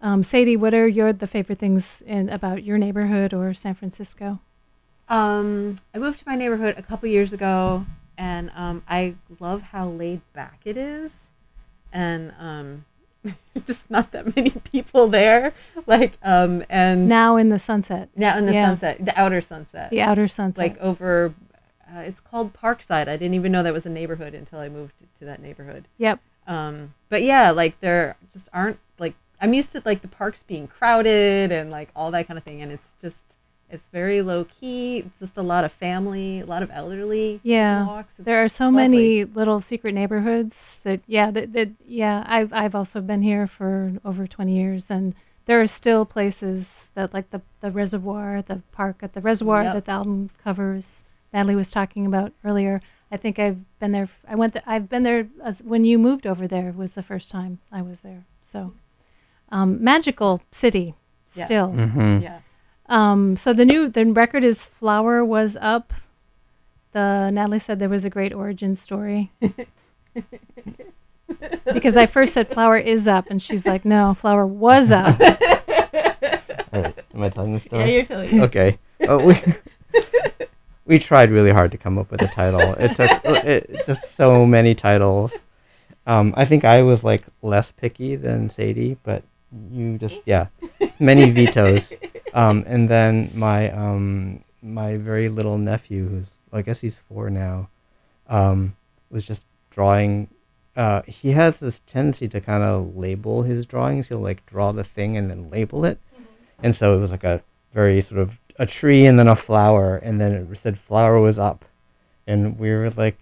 Um, Sadie, what are your the favorite things in about your neighborhood or San Francisco? Um, I moved to my neighborhood a couple years ago, and um, I love how laid back it is, and um, just not that many people there. Like, um, and Now in the sunset. now in the Yeah. sunset, the outer sunset, The outer sunset. like over. Uh, it's called Parkside. I didn't even know that was a neighborhood until I moved to that neighborhood. Yep. Um, but yeah, like there just aren't like I'm used to like the parks being crowded and like all that kind of thing, and it's just it's very low key. It's just a lot of family, a lot of elderly. Yeah. walks. It's There are so lovely. many little secret neighborhoods that yeah, that, that yeah, I've I've also been here for over 20 years and there are still places that like the the reservoir, the park at the reservoir Yep. that the album covers. Nathalie was talking about earlier. I think I've been there. I went. th- I've been there as when you moved over there was the first time I was there. So, um, magical city Yeah. still. Mm-hmm. Yeah. Um, so the new the record is "Flower Was Up." The Nathalie said there was a great origin story. because I first said "Flower is up," and she's like, "No, Flower was up." Wait, am I telling the story? Yeah, you're telling. Okay. Oh, we we tried really hard to come up with a title. It took it, just so many titles. Um, I think I was like less picky than Sadie, but you just yeah, many vetoes. Um, and then my um, my very little nephew, who's I guess he's four now, um, was just drawing. Uh, he has this tendency to kind of label his drawings. He'll like draw the thing and then label it, and so it was like a very sort of a tree and then a flower, and then it said flower was up, and we were like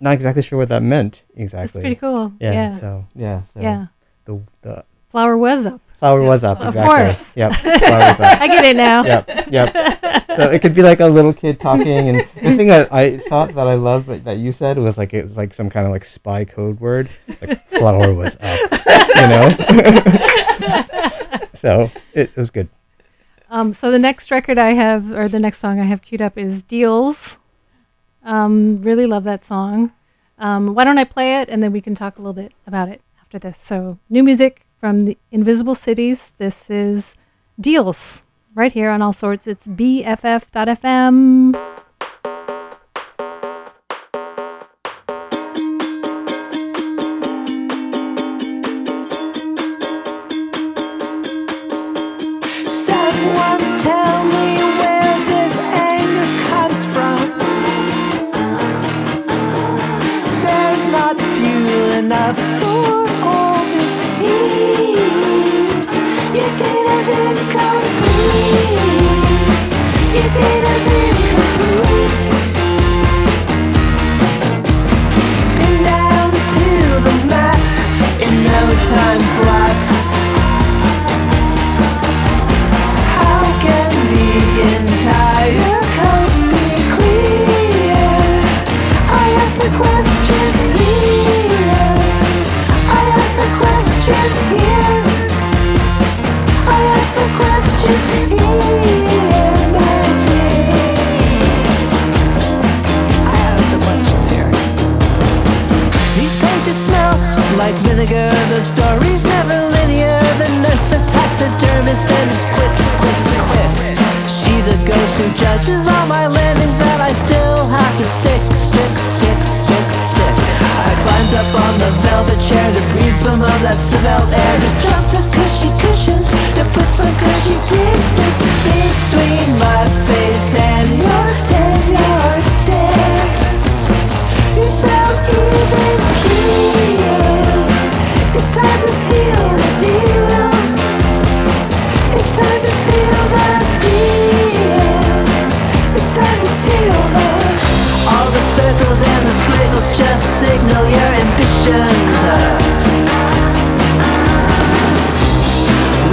not exactly sure what that meant exactly. That's pretty cool. Yeah. Yeah. So yeah. So Yeah. The the Flower was up. flower was up. Of exactly. course. Yep. Flower was up. I get it now. Yep. Yep. So it could be like a little kid talking, and the thing that I thought that I loved but that you said was like it was like some kind of like spy code word. Like flower was up. You know. so it, it was good. Um, so the next record I have, or the next song I have queued up, is "Deals." Um, really love that song. Um, why don't I play it and then we can talk a little bit about it after this? So, new music from the Invisible Cities. This is "Deals" right here on all sorts. It's BFF.FM. vinegar. The story's never linear. The nurse, the taxidermist, and it's quit, quit, quit. She's a ghost who judges all my landings that I still have to stick, stick, stick, stick, stick. I climbed up on the velvet chair to breathe some of that svelte air, to drop the cushy cushions, to put some cushy distance between my face and your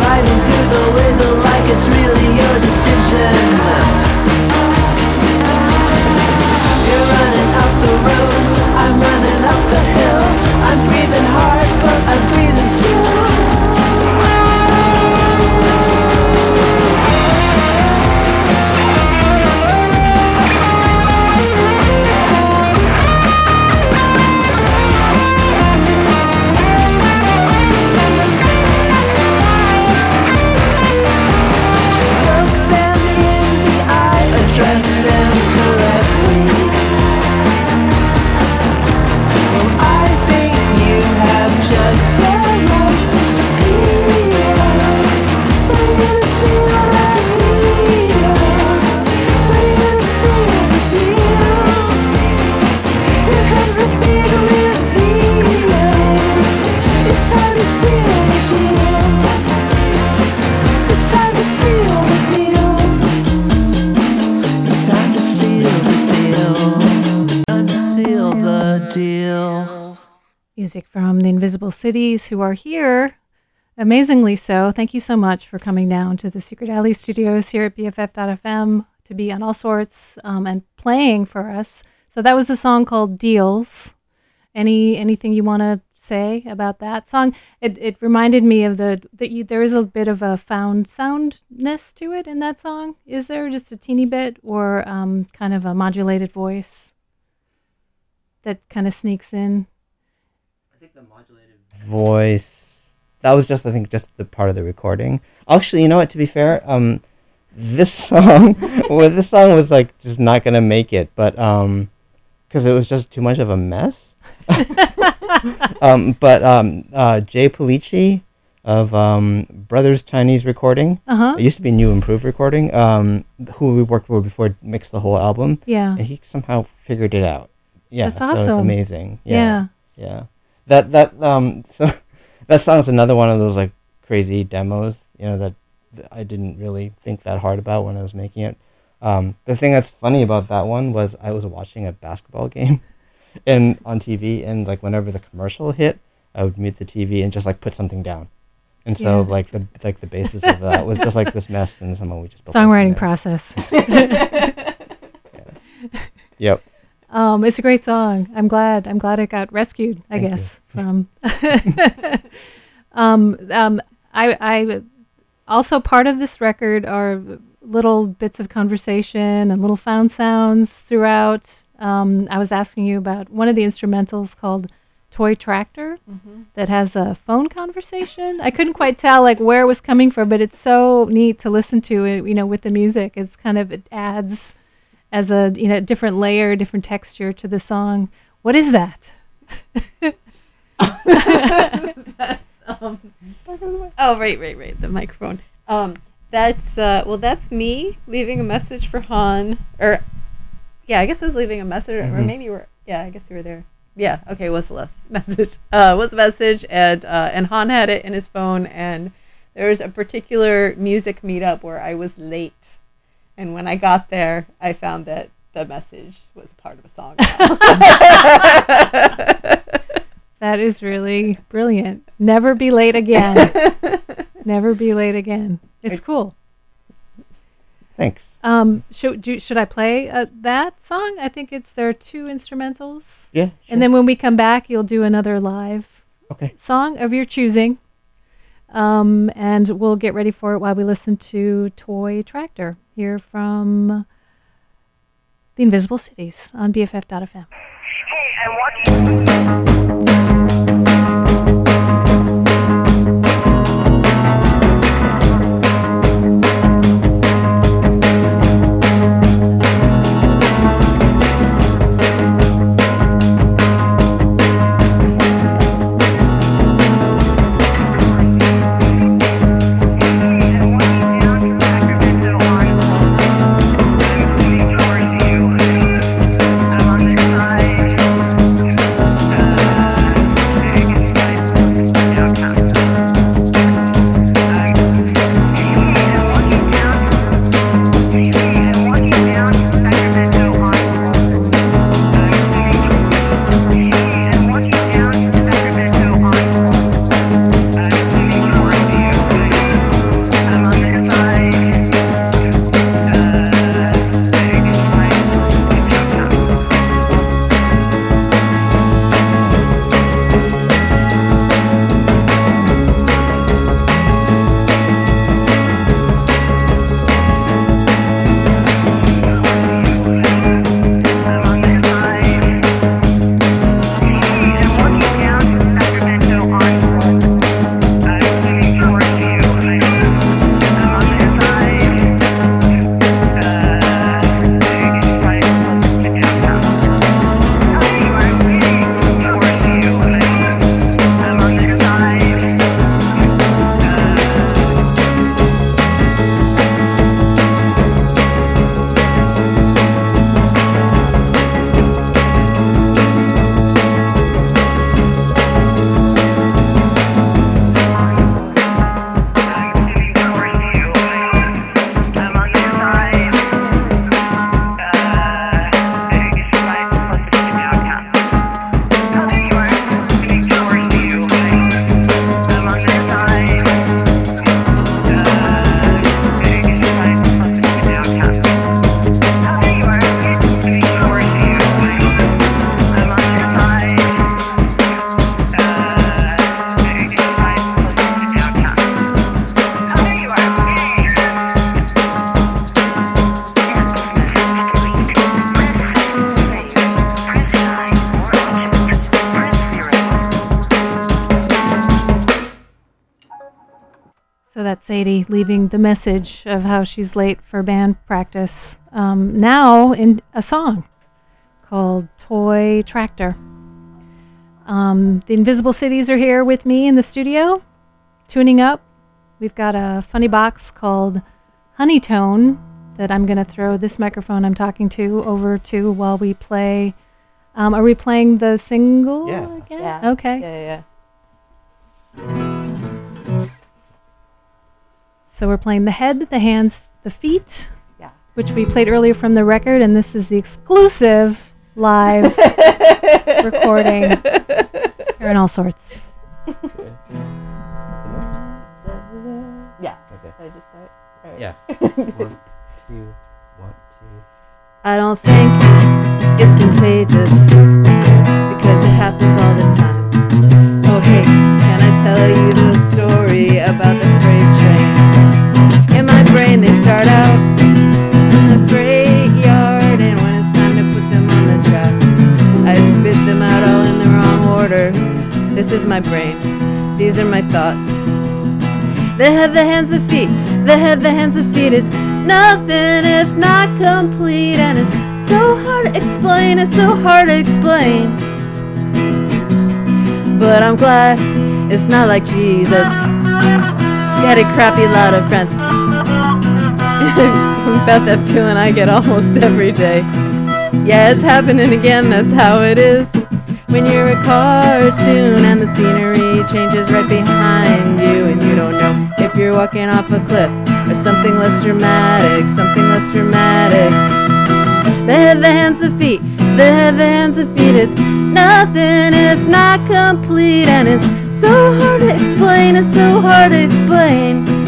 Riding through the wiggle like it's really your decision. Deal. Music from the Invisible Cities, who are here, amazingly so. Thank you so much for coming down to the Secret Alley studios here at BFF.fm to be on all sorts um, and playing for us. So that was a song called Deals. Any anything you want to say about that song? It it reminded me of the that you, there is a bit of a found soundness to it in that song. Is there just a teeny bit, or um, kind of a modulated voice that kind of sneaks in? I think the modulated voice. That was just, I think, just the part of the recording. Actually, you know what? To be fair, um, this song, well, this song was like just not gonna make it, but um, because it was just too much of a mess. um, but um, uh, Jay Pellicci of um, Brothers Chinese Recording. Uh-huh. It used to be New Improved Recording. Um, who we worked with before mixed the whole album. Yeah. And he somehow figured it out. Yeah. That's so it's awesome. amazing. Yeah. Yeah. Yeah. That that um so that song is another one of those like crazy demos. You know that, that I didn't really think that hard about when I was making it. Um, the thing that's funny about that one was I was watching a basketball game, and on TV, and like whenever the commercial hit, I would mute the TV and just like put something down, and so Yeah. like the like the basis of that was just like this mess, and somehow we just Songwriting process. Yep. Um, it's a great song. I'm glad. I'm glad it got rescued. I Thank you. guess from. um, um, I, I also part of this record are little bits of conversation and little found sounds throughout. Um, I was asking you about one of the instrumentals called "Toy Tractor" Mhm. that has a phone conversation. I couldn't quite tell like where it was coming from, but it's so neat to listen to it. You know, with the music, it's kind of it adds as a you know different layer, different texture to the song. What is that? That's, um, oh, right, right, right. The microphone. Um, that's uh, well, that's me leaving a message for Han, or yeah, I guess it was leaving a message, or Mhm. maybe you were. Yeah, I guess you were there. Yeah. Okay. What's the last message? Uh, what's the message? And uh, and Han had it in his phone, and there was a particular music meetup where I was late, and when I got there, I found that the message was part of a song. That is really brilliant. Never be late again. Never be late again. It's cool. Thanks. Um, should do, should I play uh, that song? I think it's there are two instrumentals. Yeah, sure. And then when we come back, you'll do another live Okay. song of your choosing. Um, and we'll get ready for it while we listen to Toy Tractor here from the Invisible Cities on BFF.fm. Hey, So that's Sadie leaving the message of how she's late for band practice. Um, now in a song called Toy Tractor. Um, the Invisible Cities are here with me in the studio, tuning up. We've got a funny box called Honeytone that I'm going to throw this microphone I'm talking to over to while we play. Um, are we playing the single Yeah. again? Yeah. Okay. Yeah, yeah. So we're playing the head, the hands, the feet, Yeah. which we played earlier from the record, and this is the exclusive live recording here in all sorts. Yeah. Okay. I just start? All right. Yeah. one, two, one, two. I don't think it's contagious because it happens all the time. Oh, okay, can I tell you the story about the freight trains? In they start out in the freight yard, and when it's time to put them on the track, I spit them out all in the wrong order. This is my brain, these are my thoughts. The head, the hands, the feet. The head, the hands, the feet. It's nothing if not complete. And it's so hard to explain. It's so hard to explain. But I'm glad it's not like Jesus. Had a crappy lot of friends. About that feeling I get almost every day. Yeah, it's happening again. That's how it is. When you're a cartoon and the scenery changes right behind you, and you don't know if you're walking off a cliff or something less dramatic, something less dramatic. The head, the hands, the feet, the head, the hands, the feet. It's nothing if not complete, and it's so hard to explain. It's so hard to explain.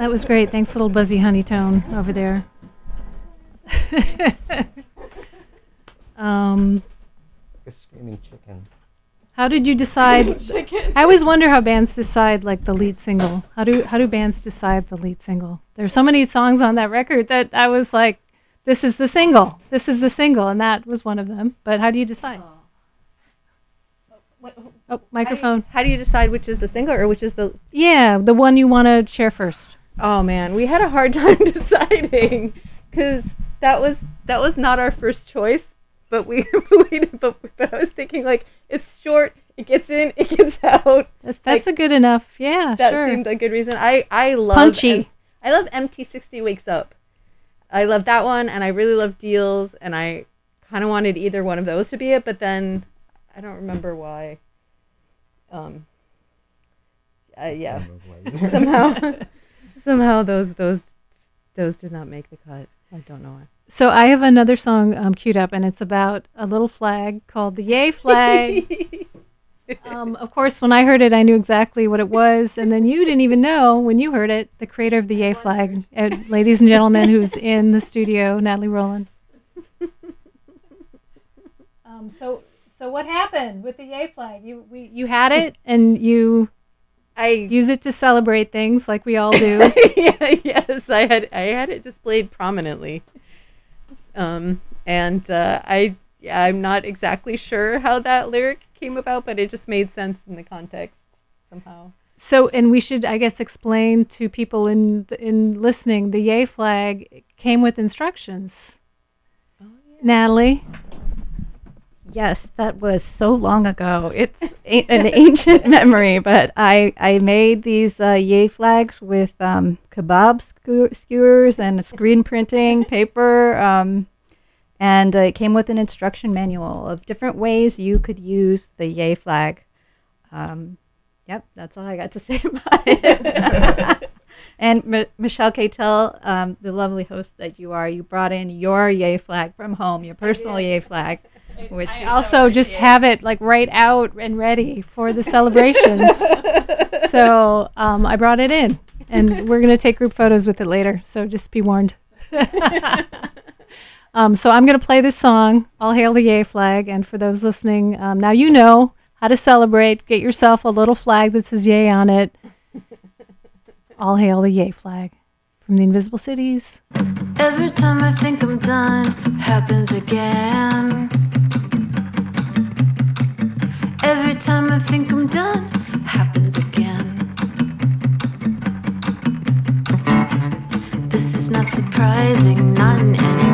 That was great. Thanks, little Buzzy Honeytone over there. um, A screaming chicken. How did you decide? I always wonder how bands decide like the lead single. How do how do bands decide the lead single? There's so many songs on that record that I was like, this is the single. This is the single, and that was one of them. But how do you decide? Oh, microphone. How do you decide which is the single or which is the Yeah, the one you want to share first. Oh man, we had a hard time deciding because that was that was not our first choice. But we, we but, but I was thinking like it's short, it gets in, it gets out. That's that's a good enough. Yeah, that sure. seemed a good reason. I I love Punchy. M- I love MT60 Wakes Up. I love that one, and I really love Deals, and I kind of wanted either one of those to be it, but then I don't remember why. Um. Uh, yeah. somehow, somehow those those those did not make the cut. I don't know why. So I have another song um, queued up, and it's about a little flag called the Yay flag. um, of course, when I heard it, I knew exactly what it was, and then you didn't even know when you heard it. The creator of the Yay flag, uh, ladies and gentlemen, who's in the studio, Nathalie Roland. Um, so, so what happened with the Yay flag? You we you had it, and you I use it to celebrate things like we all do. yeah, yes, I had I had it displayed prominently. Um, and uh, I I'm not exactly sure how that lyric came about, but it just made sense in the context somehow. So, and we should, I guess, explain to people in in listening. The Yay flag came with instructions. Nathalie, Yes, that was so long ago. It's a- an ancient memory, but I, I made these uh, yay flags with um, kebab skew- skewers and screen printing paper. Um, and uh, it came with an instruction manual of different ways you could use the yay flag. Um, yep, that's all I got to say about it. and M- Michelle Catel, um, the lovely host that you are, you brought in your yay flag from home, your personal yay flag. It, which I also so just have it like right out and ready for the celebrations. so um, I brought it in, and we're gonna take group photos with it later. So just be warned. um, so I'm gonna play this song, "All Hail the Yay Flag," and for those listening, um, now you know how to celebrate. Get yourself a little flag that says "Yay" on it. All hail the Yay Flag from the Invisible Cities. Every time I think I'm done, happens again. time I think I'm done, happens again. This is not surprising, not in any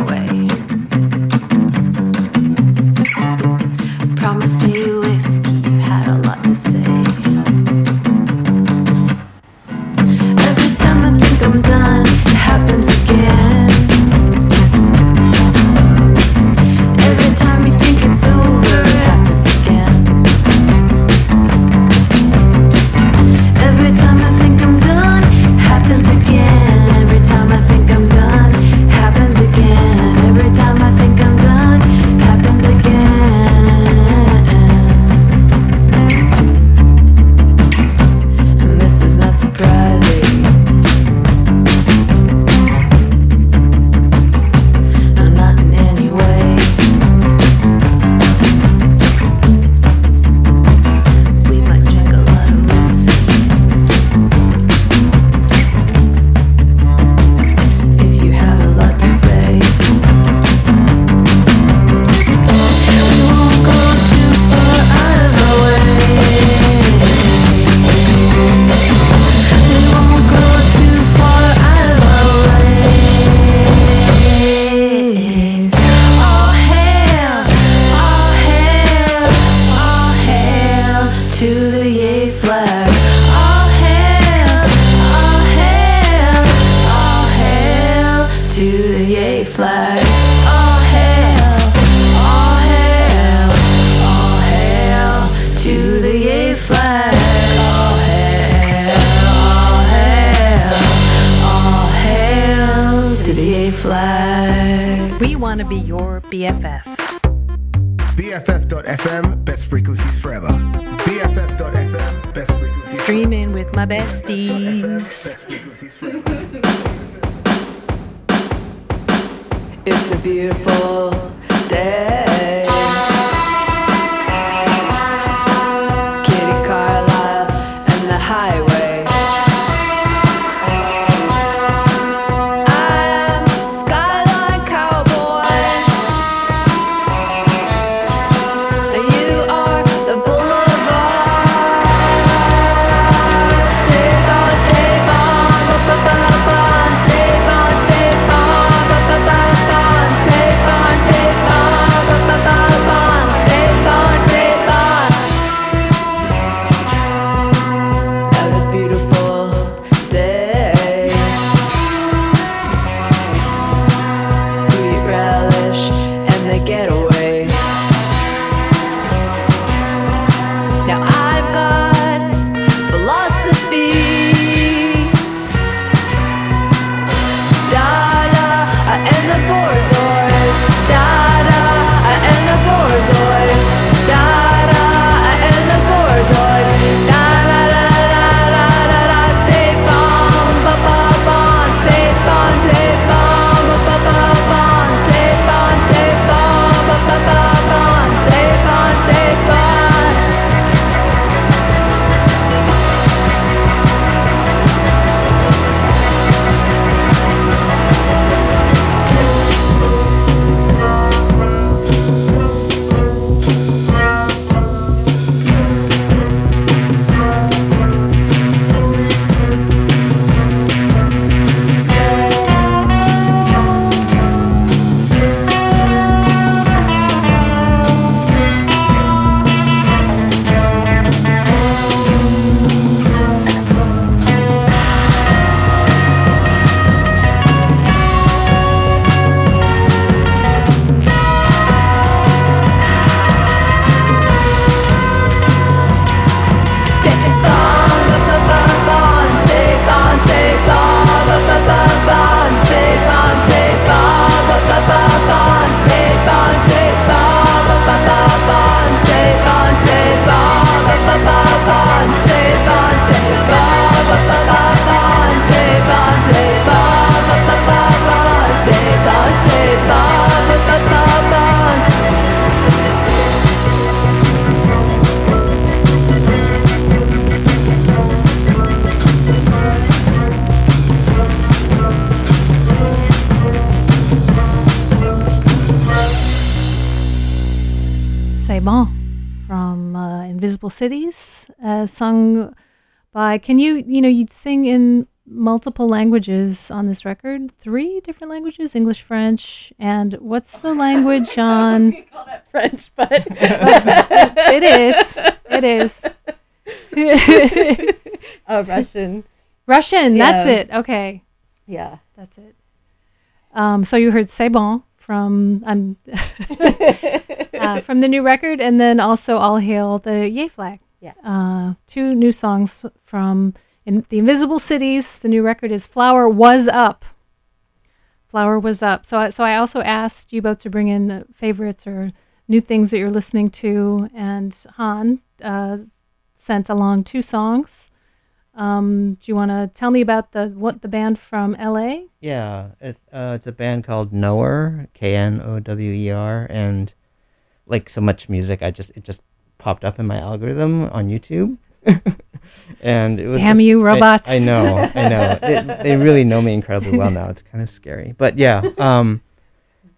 uh, sung by. Can you you know you sing in multiple languages on this record? Three different languages: English, French, and what's the language on? call that French, but it is. It is. oh, Russian. Russian. That's it. Okay. Yeah. That's it. Um, so you heard C'est Bon from um, uh, from the new record, and then also All Hail the Yay Flag. Yeah. Uh, two new songs from in the Invisible Cities. The new record is Flower Was Up. Flower Was Up. So I, so I also asked you both to bring in favorites or new things that you're listening to, and Han uh, sent along two songs. Um, do you want to tell me about the what the band from LA? Yeah, it's uh, it's a band called Knower, K N O W E R, and like so much music, I just it just popped up in my algorithm on YouTube. and it was Damn just- you, I- robots. I, know, I know. They, they really know me incredibly well now. It's kind of scary, but yeah. Um,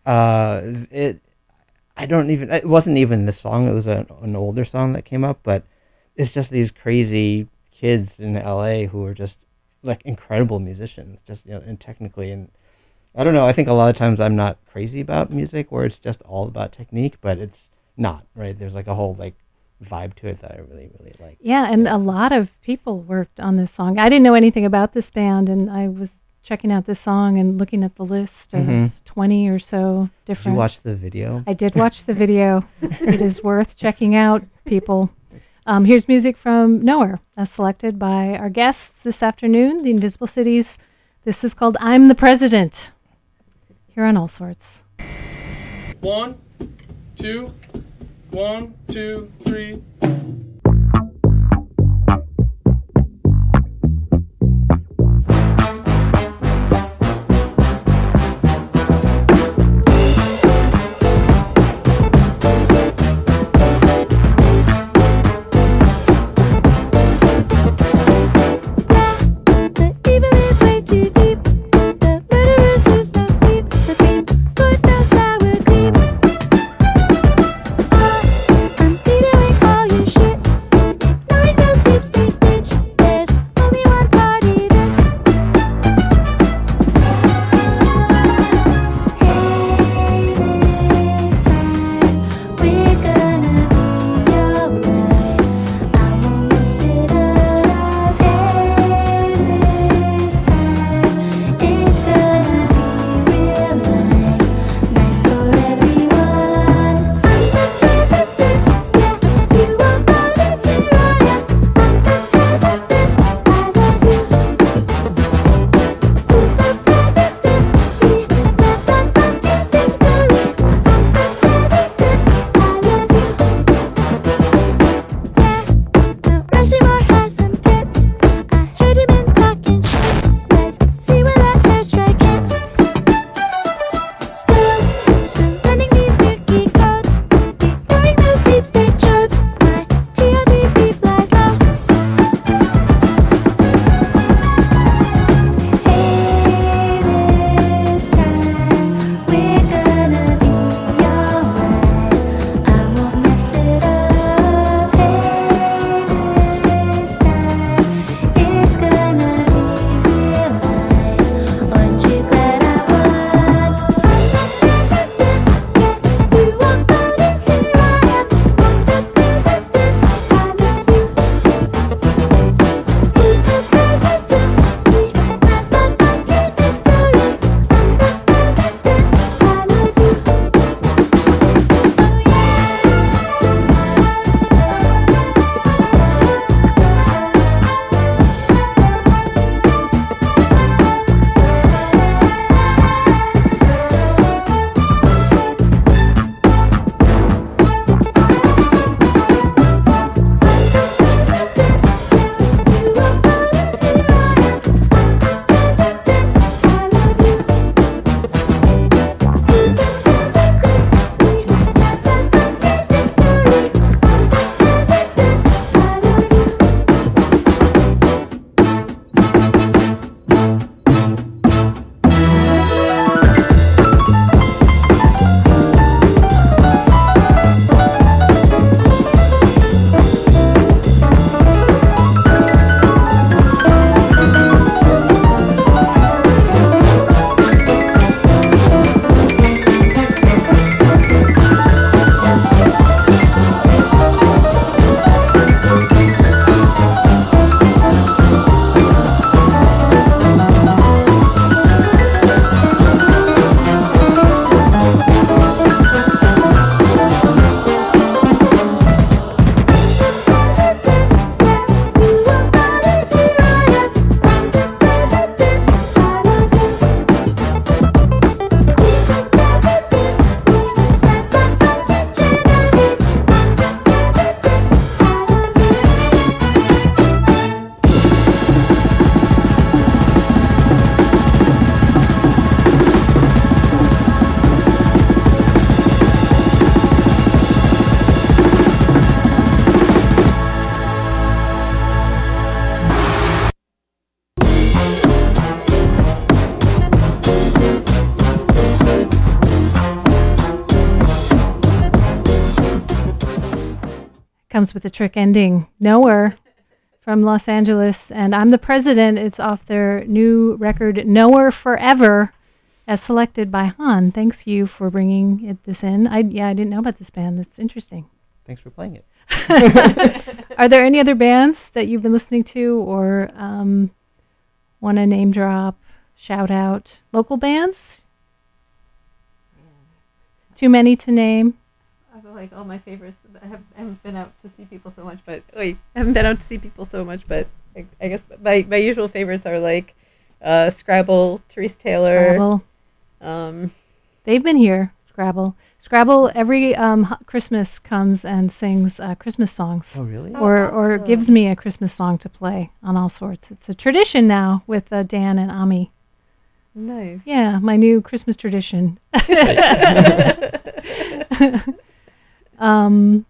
uh, it. I don't even. It wasn't even the song. It was a, an older song that came up, but it's just these crazy kids in LA who are just like incredible musicians, just you know, and technically and I don't know. I think a lot of times I'm not crazy about music where it's just all about technique, but it's not right. There's like a whole like vibe to it that I really really like. Yeah, and a lot of people worked on this song. I didn't know anything about this band, and I was checking out this song and looking at the list of Mhm. 20 or so different. Did you watch the video? I did watch the video. it is worth checking out, people. Um, here's music from Knower, as selected by our guests this afternoon, the Invisible Cities. This is called I'm the President. Here on All Sorts. One, two, one, two, three. Comes with a trick ending. Knower from Los Angeles, and I'm the president. It's off their new record, Knower Forever, as selected by Han. Thanks you for bringing it this in. I yeah, I didn't know about this band. That's interesting. Thanks for playing it. Are there any other bands that you've been listening to, or um, want to name drop, shout out local bands? Too many to name. I feel like all my favorites. I, have, I haven't been out to see people so much, but wait, I haven't been out to see people so much, but I, I guess my, my usual favorites are like uh, Scrabble, Therese Taylor. Scrabble. Um, They've been here. Scrabble. Scrabble every um, Christmas comes and sings uh, Christmas songs. Oh, really? Or Oh, or awesome. gives me a Christmas song to play on all sorts. It's a tradition now with uh, Dan and Ami. nice. Yeah, my new Christmas tradition. um,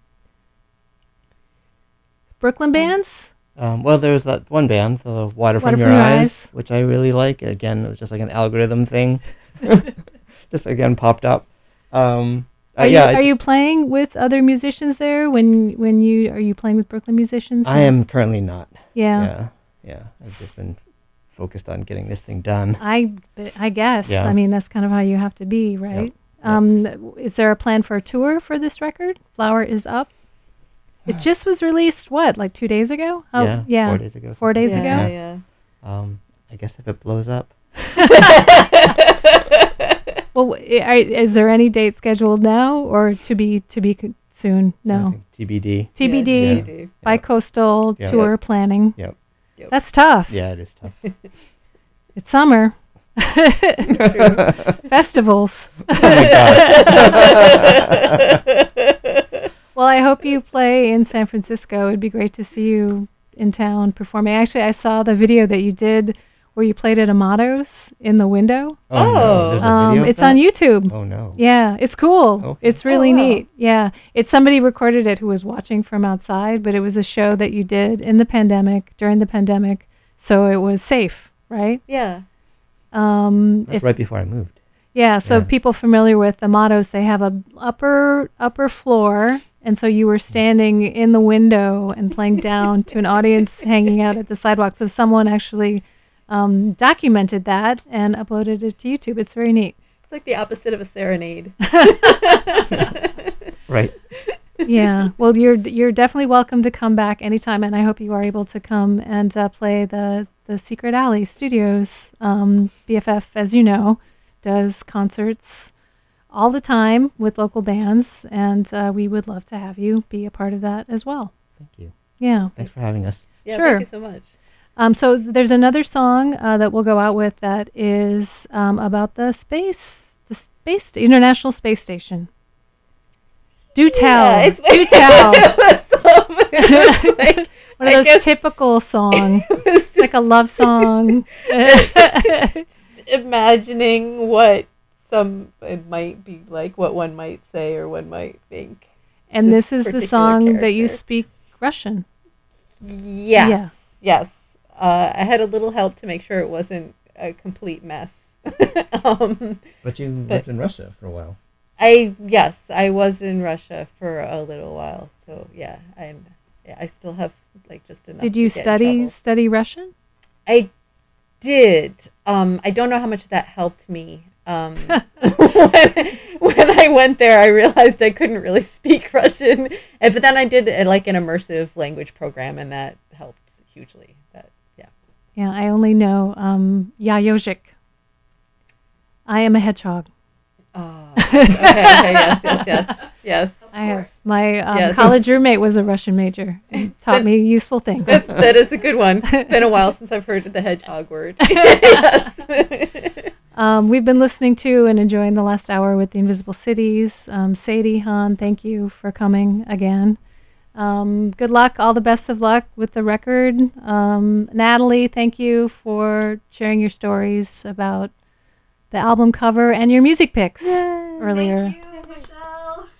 Brooklyn bands. Um, well, there's that one band, the Water, Water from, From Your, Your eyes, Eyes. which I really like. Again, it was just like an algorithm thing. just again popped up. Um, uh, Are yeah, you are you playing with other musicians there? When when you are you playing with Brooklyn musicians? I am currently not. Yeah. Yeah. Yeah. I've just been focused on getting this thing done. I I guess. Yeah. I mean, that's kind of how you have to be, right? Um, is there a plan for a tour for this record? Flower is up. It just was released. What, like two days ago? Oh, yeah, yeah, Four days ago. Four days something ago. like Yeah. Um, I guess if it blows up. Well, is there any date scheduled now, or to be to be soon? No. TBD. TBD. Yeah. Bi-coastal Yeah. tour planning. Yep. That's tough. Yeah, it is tough. It's summer. Festivals. Oh my God. Well, I hope you play in San Francisco. It'd be great to see you in town performing. Actually, I saw the video that you did where you played at Amado's in the window. Oh, no. There's a Um, video of it's on? YouTube. Oh, no. Yeah, it's cool. Okay. It's really Oh, wow. neat. Yeah, it's somebody recorded it who was watching from outside, but it was a show that you did in the pandemic during the pandemic, so it was safe, right? Yeah. Um, That's if- right before I moved. yeah, so Yeah. people familiar with the mottos, they have a upper upper floor, and so you were standing in the window and playing down to an audience hanging out at the sidewalk. So someone actually um, documented that and uploaded it to YouTube. It's very neat. It's like the opposite of a serenade. Right. yeah. Well, you're you're definitely welcome to come back anytime, and I hope you are able to come and uh, play the the Secret Alley Studios. Um, BFF, as you know, does concerts all the time with local bands, and uh, we would love to have you be a part of that as well. Thank you. Yeah. Thanks for having us. Yeah, sure. thank you so much. Um, so there's another song uh, that we'll go out with that is um, about the space, the space, International Space Station. Do tell. Yeah, it's- Do tell. It was, like- One of I those guess- typical songs, like a love song. Just imagining what some it might be like, what one might say or one might think. And this is the particular song that you speak Russian. Yes. Yeah. Yes. Uh, I had a little help to make sure it wasn't a complete mess. um, But you But- lived in Russia for a while. I yes, I was in Russia for a little while. So yeah, I yeah, I still have like just enough. Did to you get study trouble. study Russian? I did. Um, I don't know how much that helped me. Um, when, when I went there, I realized I couldn't really speak Russian, and, but then I did uh, like an immersive language program, and that helped hugely. That yeah. Yeah, I only know um, Yayojik. I am a hedgehog. Oh, okay, okay, yes, yes, yes, yes. I have my um, Yes. college roommate was a Russian major. and taught me useful things. That's, that is a good one. It's been a while since I've heard the hedgehog word. yes. Um, we've been listening to and enjoying the last hour with the Invisible Cities. Um, Sadie, Han, thank you for coming again. Um, good luck, all the best of luck with the record. Um, Nathalie, thank you for sharing your stories about the album cover and your music picks earlier.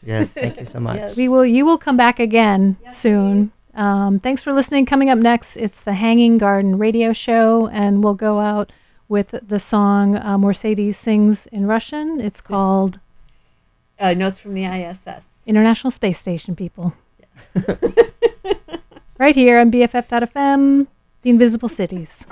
Yes, thank you so much. We will. You will come back again soon. Um, thanks for listening. Coming up next, it's the Hanging Garden Radio Show, and we'll go out with the song uh, Mercedes sings in Russian. It's called Uh, notes from the ISS. International Space Station. People. right here on BFF.fm, The Invisible Cities.